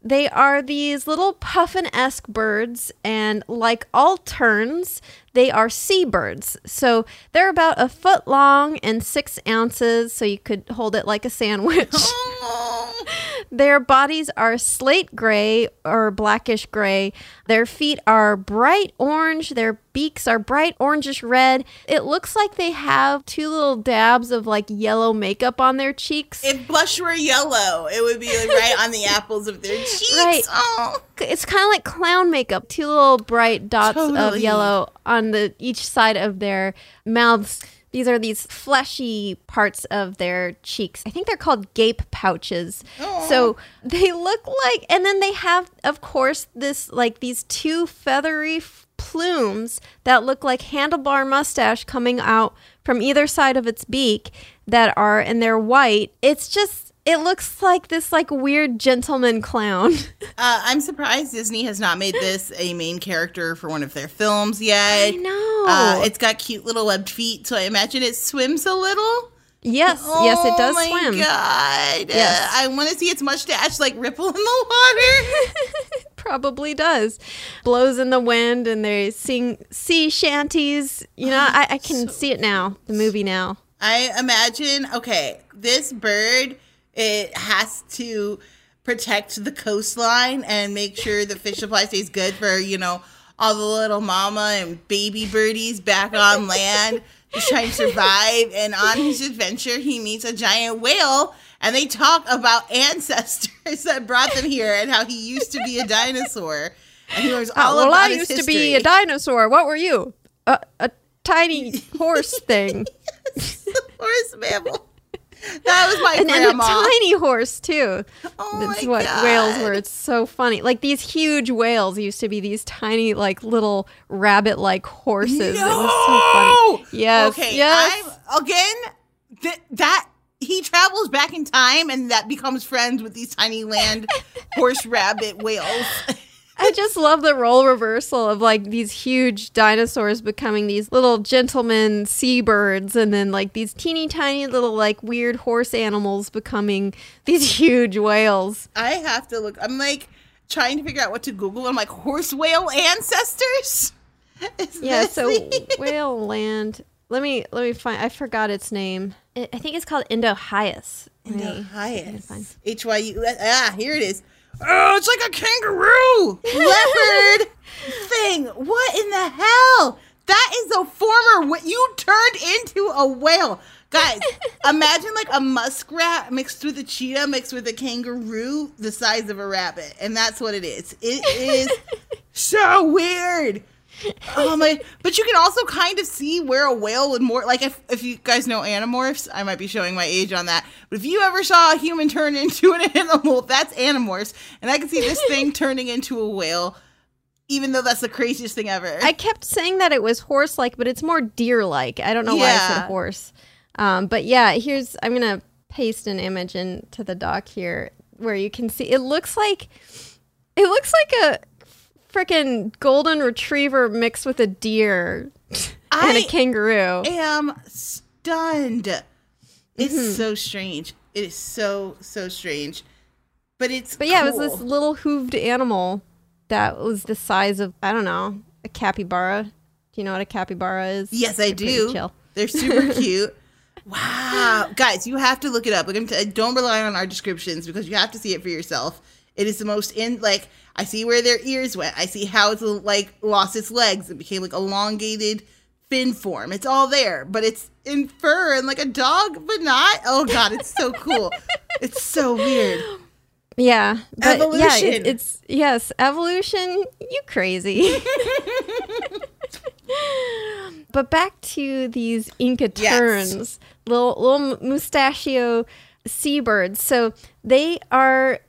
They are these little puffin esque birds, and like all terns, they are seabirds. So they're about a foot long and six ounces, so you could hold it like a sandwich. [laughs] [laughs] Their bodies are slate gray or blackish gray. Their feet are bright orange. Their beaks are bright orangish red. It looks like they have two little dabs of like yellow makeup on their cheeks. if blush were yellow, it would be like right on the [laughs] apples of their cheeks. Right. Oh. it's kind of like clown makeup. Two little bright dots of yellow on the each side of their mouths. These are these fleshy parts of their cheeks. I think they're called gape pouches. So [laughs] they look like, and then they have, of course, this like these two feathery f- plumes that look like handlebar mustache coming out from either side of its beak that are, and they're white. It's just, it looks like this like weird gentleman clown. [laughs] Uh, I'm surprised Disney has not made this a main character for one of their films yet. I know. Uh, it's got cute little webbed feet, so I imagine it swims a little. Yes, yes, it does oh my swim. God. Yes. Uh, I want to see its mustache like ripple in the water. [laughs] Probably does. Blows in the wind and they sing sea shanties. You know, I, I can [gasps] see it now, the movie now. I imagine, okay, this bird, it has to protect the coastline and make sure the fish supply stays good for, you know, all the little mama and baby birdies back on land just trying to survive. And on his adventure, he meets a giant whale and they talk about ancestors [laughs] that brought them here and how he used to be a dinosaur. And he learns oh, all Oh, well, about I used to be a dinosaur. What were you? A, a tiny [laughs] horse thing. horse mammal. That was my and, and a grandma. tiny horse, too. Oh That's my what God. whales were. It's so funny. Like these huge whales used to be these tiny, like little rabbit like horses. It was so funny. Yes. Okay. yes. I'm again. Th- that he travels back in time and that becomes friends with these tiny land horse rabbit whales. [laughs] I just love the role reversal of like these huge dinosaurs becoming these little gentlemen seabirds, and then like these teeny tiny little like weird horse animals becoming [laughs] these huge whales. I have to look. I'm like trying to figure out what to Google. I'm like horse whale ancestors. [laughs] Is Yeah, so the- [laughs] whale land. Let me let me find. I forgot its name. I I think it's called Indohyus. Let me- let me find- Hyus. H Y U. Ah, here it is. Oh, it's like a kangaroo leopard thing. What in the hell? That is a former. What you turned into a whale, guys. imagine like a muskrat mixed with a cheetah mixed with a kangaroo, the size of a rabbit, and that's what it is. It is [laughs] so weird. [laughs] oh my! But you can also kind of see where a whale would more like if if you guys know animorphs. I might be showing my age on that. But if you ever saw a human turn into an [laughs] animal, that's animorphs, and I can see this thing [laughs] turning into a whale. Even though that's the craziest thing ever. I kept saying that it was horse like, but it's more deer like. I don't know why I said horse. Um, but yeah, here's I'm gonna paste an image into the doc here where you can see it looks like it looks like a freaking golden retriever mixed with a deer and a kangaroo. I am stunned. It's Mm-hmm. so strange. It is so so strange. But it's But yeah, it was this little hooved animal that was the size of I don't know a capybara. Do you know what a capybara is? Yes, I They're do. chill. They're super [laughs] cute. Wow, guys, you have to look it up. T- don't rely on our descriptions because you have to see it for yourself. It is the most in like I see where their ears went. I see how it's like lost its legs and became like elongated fin form. It's all there, but it's in fur and like a dog, but not. Oh god, it's so cool. [laughs] it's so weird. Yeah, but yeah, Evolution. it, it's yes, evolution. You crazy. [laughs] but back to these Inca Yes. terns, little little mustachio seabirds. So they are.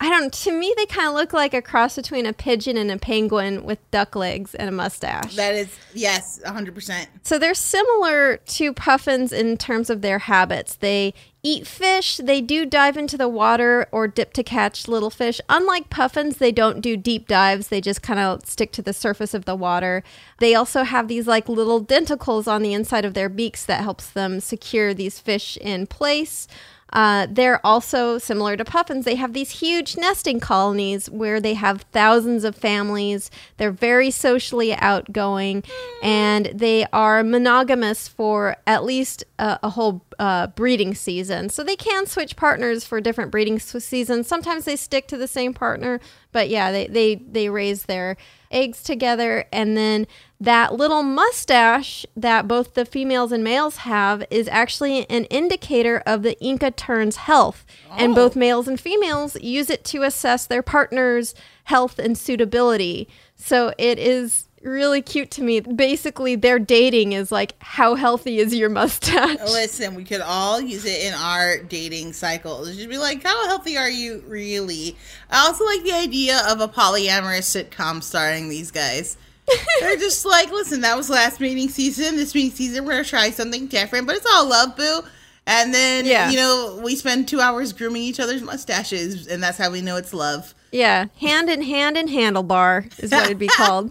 I don't. To me, they kind of look like a cross between a pigeon and a penguin with duck legs and a mustache. That is yes, 100%. So they're similar to puffins in terms of their habits. They eat fish, they do dive into the water or dip to catch little fish. Unlike puffins, they don't do deep dives, they just kind of stick to the surface of the water. They also have these like little denticles on the inside of their beaks that helps them secure these fish in place. Uh, they're also similar to puffins. They have these huge nesting colonies where they have thousands of families. They're very socially outgoing and they are monogamous for at least a, a whole uh, breeding season. So they can switch partners for different breeding seasons. Sometimes they stick to the same partner, but yeah, they, they, they raise their eggs together and then that little mustache that both the females and males have is actually an indicator of the Inca tern's health. And oh. both males and females use it to assess their partner's health and suitability. So it is really cute to me. Basically, their dating is like, how healthy is your mustache? [laughs] Listen, we could all use it in our dating cycles. Just be like, how healthy are you really? I also like the idea of a polyamorous sitcom starring these guys. [laughs] They're just like, listen, that was last meeting season. This meeting season, we're gonna try something different, but it's all love, boo. And then, Yeah. you know, we spend two hours grooming each other's mustaches, and that's how we know it's love. Yeah, hand in hand and handlebar is what it'd be [laughs] called.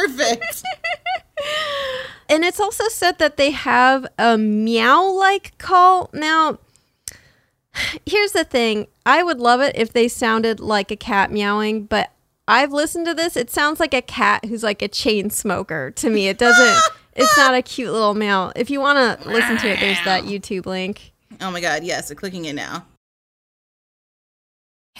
Perfect. [laughs] And it's also said that they have a meow like call. Now, here's the thing I would love it if they sounded like a cat meowing, but I've listened to this. It sounds like a cat who's like a chain smoker to me. It doesn't, it's not a cute little meow. If you want to listen to it, there's that YouTube link. oh my god, yes, I'm clicking it now.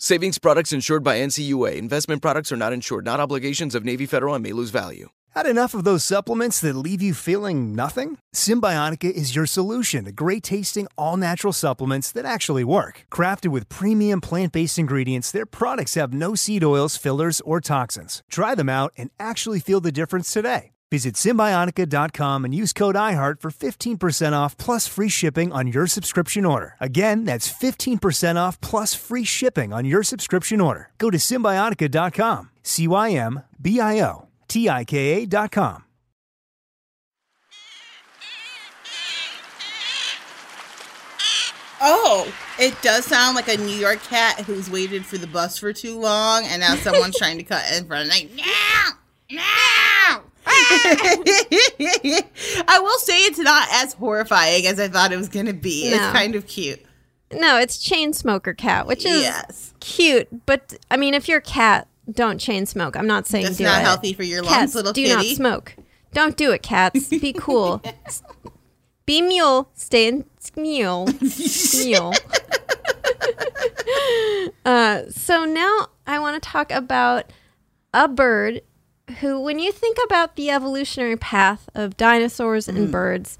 Savings products insured by NCUA. Investment products are not insured, not obligations of Navy Federal and may lose value. Had enough of those supplements that leave you feeling nothing? Cymbiotika is your solution to great tasting, all natural supplements that actually work. Crafted with premium plant based ingredients, their products have no seed oils, fillers, or toxins. Try them out and actually feel the difference today. Visit Cymbiotika.com and use code IHEART for 15% off plus free shipping on your subscription order. Again, that's 15% off plus free shipping on your subscription order. Go to Cymbiotika.com. C Y M B I O T I K A.com. Oh, it does sound like a New York cat who's waited for the bus for too long, and now someone's [laughs] trying to cut in front. Of like, now, no. [laughs] I will say it's not as horrifying as I thought it was going to be. It's kind of cute. No, it's chain smoker cat, which is Yes. cute. But I mean, if you're a cat, don't chain smoke. I'm not saying That's do not it. healthy for your lungs, Cats, little do not smoke. Don't do it, cats. Be cool. [laughs] Be mule. Stay in mule. mule. [laughs] uh, so now I want to talk about a bird who, when you think about the evolutionary path of dinosaurs and birds,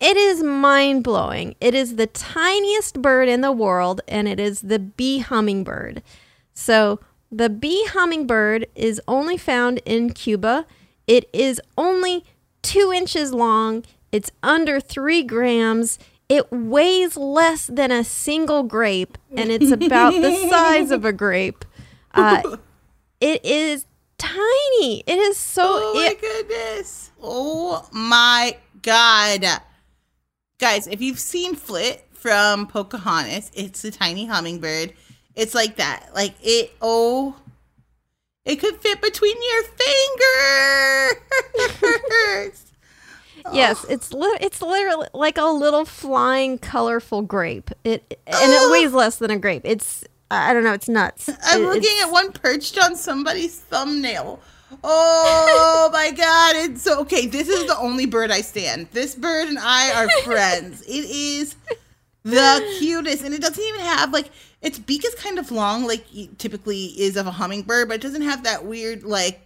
it is mind blowing. It is the tiniest bird in the world, and it is the bee hummingbird. So, the bee hummingbird is only found in Cuba. It is only two inches long, it's under three grams. It weighs less than a single grape, and it's about the [laughs] size of a grape. Uh, [laughs] it is tiny. It is so. Oh my it- goodness. Oh my god. Guys, if you've seen Flit from Pocahontas, it's a tiny hummingbird. It's like that. Like it oh it could fit between your fingers. [laughs] Yes, it's li- it's literally like a little flying colorful grape. It and it weighs less than a grape. It's I don't know, it's nuts. I'm It- looking at one perched on somebody's thumbnail. Oh my god, it's so okay. This is the only bird I stand. This bird and I are [laughs] friends. It is the cutest, and it doesn't even have like its beak is kind of long, like typically is of a hummingbird, but it doesn't have that weird like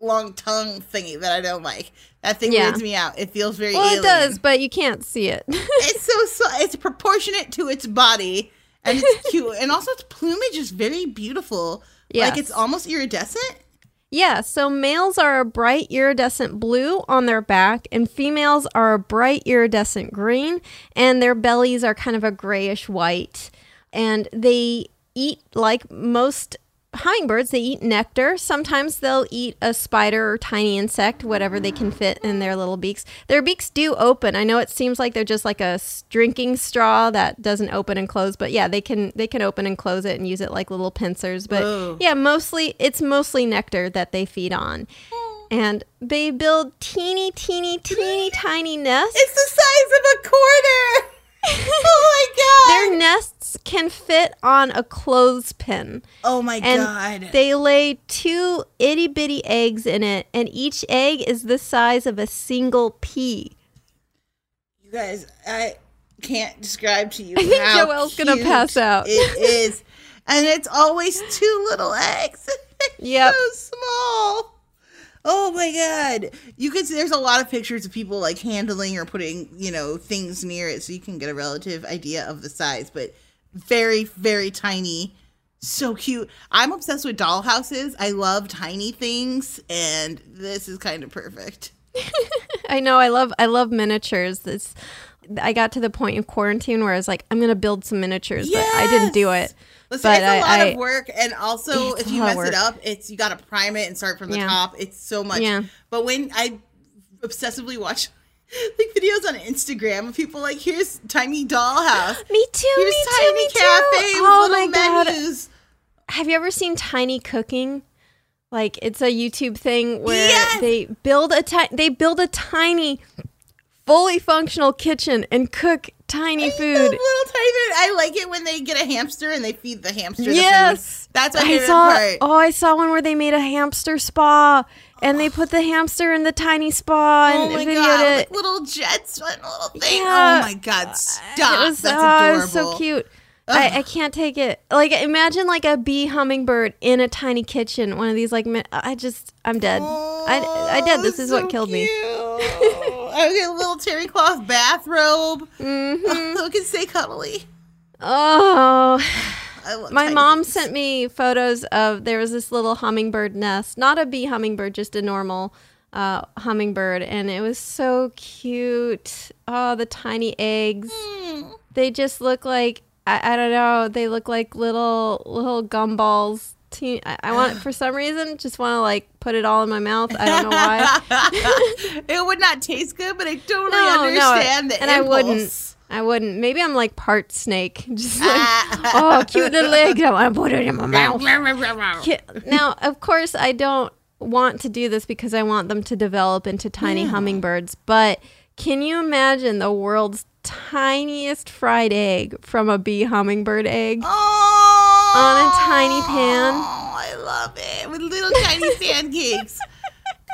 long tongue thingy that I don't like. That thing Yeah. weirds me out. It feels very Well, alien. it does, but you can't see it. It's so, so it's proportionate to its body, and it's [laughs] cute, and also its plumage is very beautiful. Like it's almost iridescent. yeah, so males are a bright iridescent blue on their back, and females are a bright iridescent green, and their bellies are kind of a grayish white. And they eat like most hummingbirds, they eat nectar. Sometimes they'll eat a spider or tiny insect, whatever they can fit in their little beaks. Their beaks do open. I know it seems like they're just like a drinking straw that doesn't open and close, but yeah, they can they can open and close it and use it like little pincers. But Whoa. yeah, mostly it's mostly nectar that they feed on. And they build teeny, teeny, teeny, [laughs] tiny nests. It's the size of a quarter. [laughs] oh my god! Their god! Can fit on a clothespin. oh my and god! they lay two itty bitty eggs in it, and each egg is the size of a single pea. you guys, I can't describe to you. [laughs] I think Joelle's gonna pass out. It is, and it's always two little eggs. [laughs] Yep. so small. Oh my god! You could see there's a lot of pictures of people like handling or putting you know things near it, so you can get a relative idea of the size. But very, very tiny, so cute. I'm obsessed with dollhouses. I love tiny things, and this is kind of perfect. [laughs] I know. I love. I love miniatures. This. I got to the point in quarantine where I was like, I'm gonna build some miniatures, but I didn't do it. Listen, but it's a I, lot I- of work, and also if you mess it up, it's you got to prime it and start from the Yeah. top. It's so much. Yeah. But when I obsessively watch [laughs] like videos on Instagram of people like, here's tiny dollhouse, [gasps] Me too. here's me too. tiny me too. cafe with Oh my god. menus. Have you ever seen Tiny Cooking? Like it's a YouTube thing where Yes! they build a ti- they build a tiny, fully functional kitchen and cook tiny I food. little tiny. I like it when they get a hamster and they feed the hamster. the Yes, food. that's my I saw. part. Oh, I saw one where they made a hamster spa, and they put the hamster in the tiny spa Oh and my videoed god! it. Like little jets and little thing. Yeah. Oh my god! Stop! It was, That's oh, adorable. it was so cute. I, I can't take it. Like imagine like a bee hummingbird in a tiny kitchen. One of these like I just I'm dead. I I dead. This Oh, is so what killed me. cute. I get a little [laughs] terry cloth bathrobe. Mm-hmm. [laughs] Look and stay cuddly. Oh, my tiny mom sent me photos of there was this little hummingbird nest, not a bee hummingbird, just a normal uh, hummingbird, and it was so cute. Oh, the tiny eggs. They just look like I, I don't know. They look like little little gumballs. Te- I, I want for some reason just want to like put it all in my mouth. I don't know why. [laughs] it would not taste good, but I totally no, understand no, the and impulse. I wouldn't. I wouldn't. Maybe I'm like part snake. [laughs] Just like, ah. oh, cute little egg. I want to put it in my mouth. Now, of course, I don't want to do this because I want them to develop into tiny hummingbirds. But can you imagine the world's tiniest fried egg from a bee hummingbird egg Oh, on a tiny pan? Oh, I love it with little tiny [laughs] pancakes.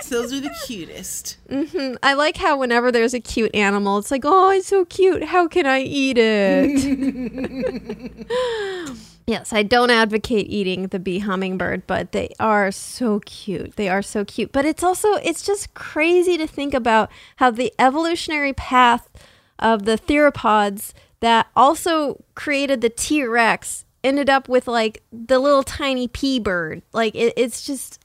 Those are the cutest. hmm I like how whenever there's a cute animal, it's like, oh, it's so cute. How can I eat it? [laughs] yes, I don't advocate eating the bee hummingbird, but they are so cute. They are so cute. But it's also, it's just crazy to think about how the evolutionary path of the theropods that also created the T Rex ended up with like the little tiny pea bird. Like, it, it's just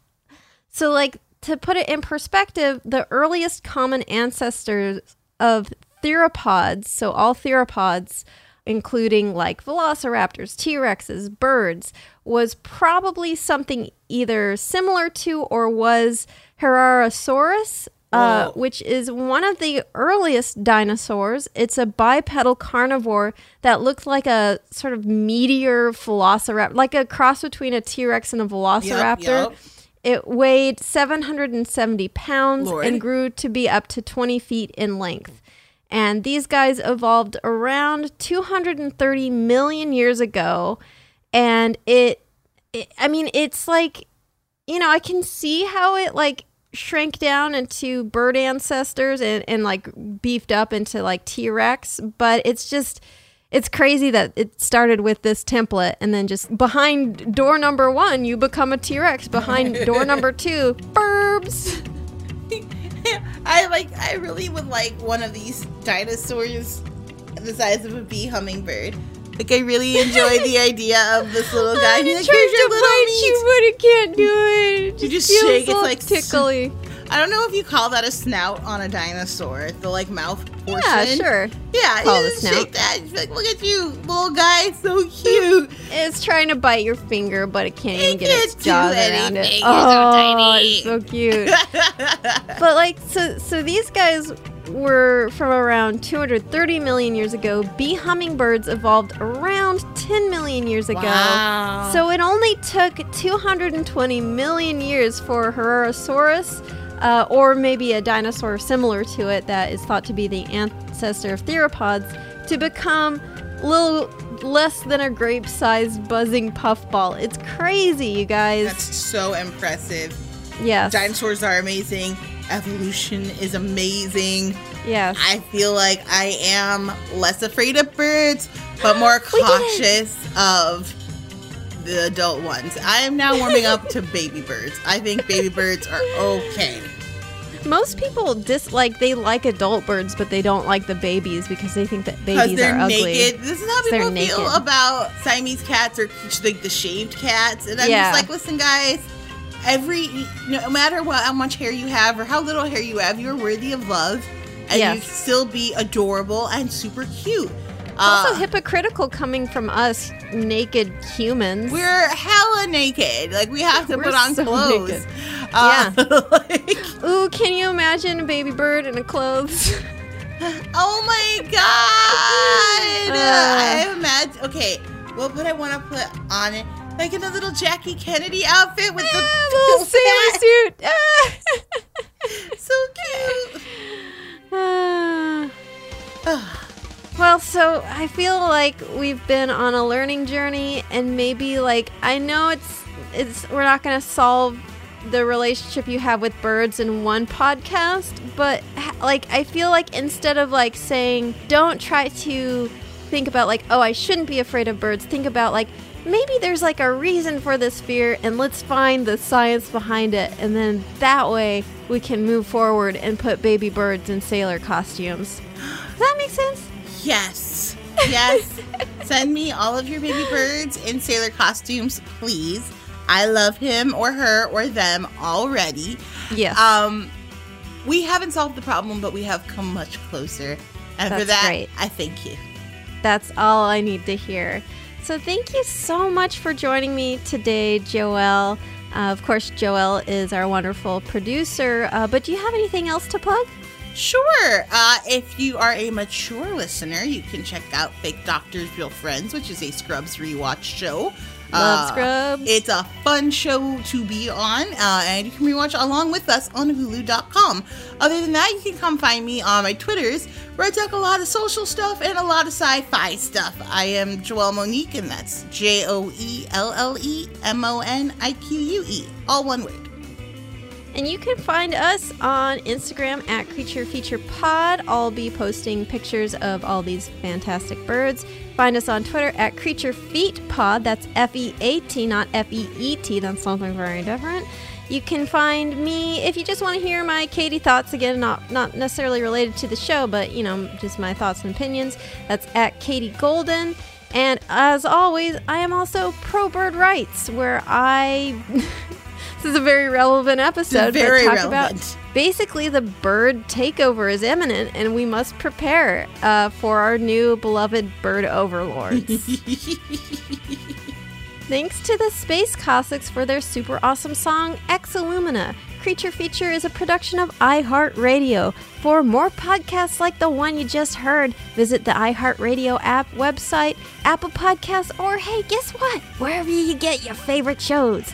so, like, to put it in perspective, the earliest common ancestors of theropods, so all theropods, including like velociraptors, T Rexes, birds, was probably something either similar to or was Herrerasaurus. Uh, which is one of the earliest dinosaurs. It's a bipedal carnivore that looked like a sort of meteor velociraptor, like a cross between a T Rex and a velociraptor. yup. It weighed 770 pounds Lord. and grew to be up to 20 feet in length. And these guys evolved around 230 million years ago. And it, it, I mean, it's like, you know, I can see how it like shrank down into bird ancestors and, and like beefed up into like T Rex, but it's just, it's crazy that it started with this template and then just behind door number one, you become a T Rex. Behind [laughs] door number two, burbs. [laughs] I like. I really would like one of these dinosaurs the size of a bee hummingbird. Like I really enjoy the [laughs] idea of this little guy. He's like, trying "Here's your to little bite meat." you, but it can't do it. It You just feels shake, it's like- tickly. I don't know if you call that a snout on a dinosaur. The like mouth portion. Yeah, sure. Yeah, Call it a snout. shake that. Like, look at you, little guy, so cute. [laughs] It's trying to bite your finger, but it can't It even get its can't jaws around it. anything. Oh, it's so Oh, so cute. [laughs] but like, so so these guys were from around 230 million years ago. Bee hummingbirds evolved around 10 million years ago. Wow. So it only took 220 million years for Herrerasaurus, uh, or maybe a dinosaur similar to it that is thought to be the ancestor of theropods, to become little less than a grape-sized buzzing puffball. It's crazy, you guys. That's so impressive. yes. Dinosaurs are amazing. Evolution is amazing. yes. I feel like I am less afraid of birds, but more [gasps] We did it. cautious of the adult ones. I am now warming up to baby birds. I think baby birds are okay. Most people dislike they like adult birds, but they don't like the babies because they think that babies they're are ugly. naked. This is how people feel about Siamese cats or like the shaved cats. And I'm Yeah. just like, listen, guys, every no matter what how much hair you have or how little hair you have, you're worthy of love. And you Yes. can still be adorable and super cute. It's also Uh, hypocritical coming from us naked humans. We're hella naked. Like we have to We're put on so clothes. naked. Uh, [laughs] like, Ooh, can you imagine a baby bird in a clothes? [laughs] oh my god! Uh. I imagine. Okay, what would I want to put on it? Like in a little Jackie Kennedy outfit with the [laughs] little sailor suit. Ah. so cute. Ah. [sighs] [sighs] well, so I feel like we've been on a learning journey, and maybe like I know it's it's we're not going to solve the relationship you have with birds in one podcast, but like I feel like instead of like saying don't try to think about like oh I shouldn't be afraid of birds, think about like maybe there's like a reason for this fear and let's find the science behind it and then that way we can move forward and put baby birds in sailor costumes. [gasps] Does that make sense? Yes. [laughs] Yes. Send me all of your baby birds in sailor costumes, please. I love him or her or them already. Yes. Um, we haven't solved the problem, but we have come much closer. And for that, great. I thank you. That's all I need to hear. So thank you so much for joining me today, Joelle. Uh, of course, Joelle is our wonderful producer. Uh, but do you have anything else to plug? Sure. Uh, if you are a mature listener, you can check out Fake Doctors, Real Friends, which is a Scrubs rewatch show. Love Uh, Scrubs. It's a fun show to be on, uh, and you can rewatch along with us on Hulu.com. Other than that, you can come find me on my Twitters, where I talk a lot of social stuff and a lot of sci fi stuff. I am Joelle Monique, and that's J O E L L E M O N I Q U E, all one word. And you can find us on Instagram at Creature Feature Pod. I'll be posting pictures of all these fantastic birds. Find us on Twitter at Creature Feat Pod. That's F E A T, not F E E T. That's something very different. You can find me if you just want to hear my Katie thoughts again, not not necessarily related to the show, but you know, just my thoughts and opinions. That's at Katie Golden. And as always, I am also pro bird rights, where I [laughs] this is a very relevant episode. very but talk relevant. about basically the bird takeover is imminent, and we must prepare uh, for our new beloved bird overlords. [laughs] Thanks to the Space Cossacks for their super awesome song Exolumina. Creature Feature is a production of iHeartRadio. For more podcasts like the one you just heard, visit the iHeartRadio app, website, Apple Podcasts, or hey, guess what? Wherever you get your favorite shows.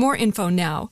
more info now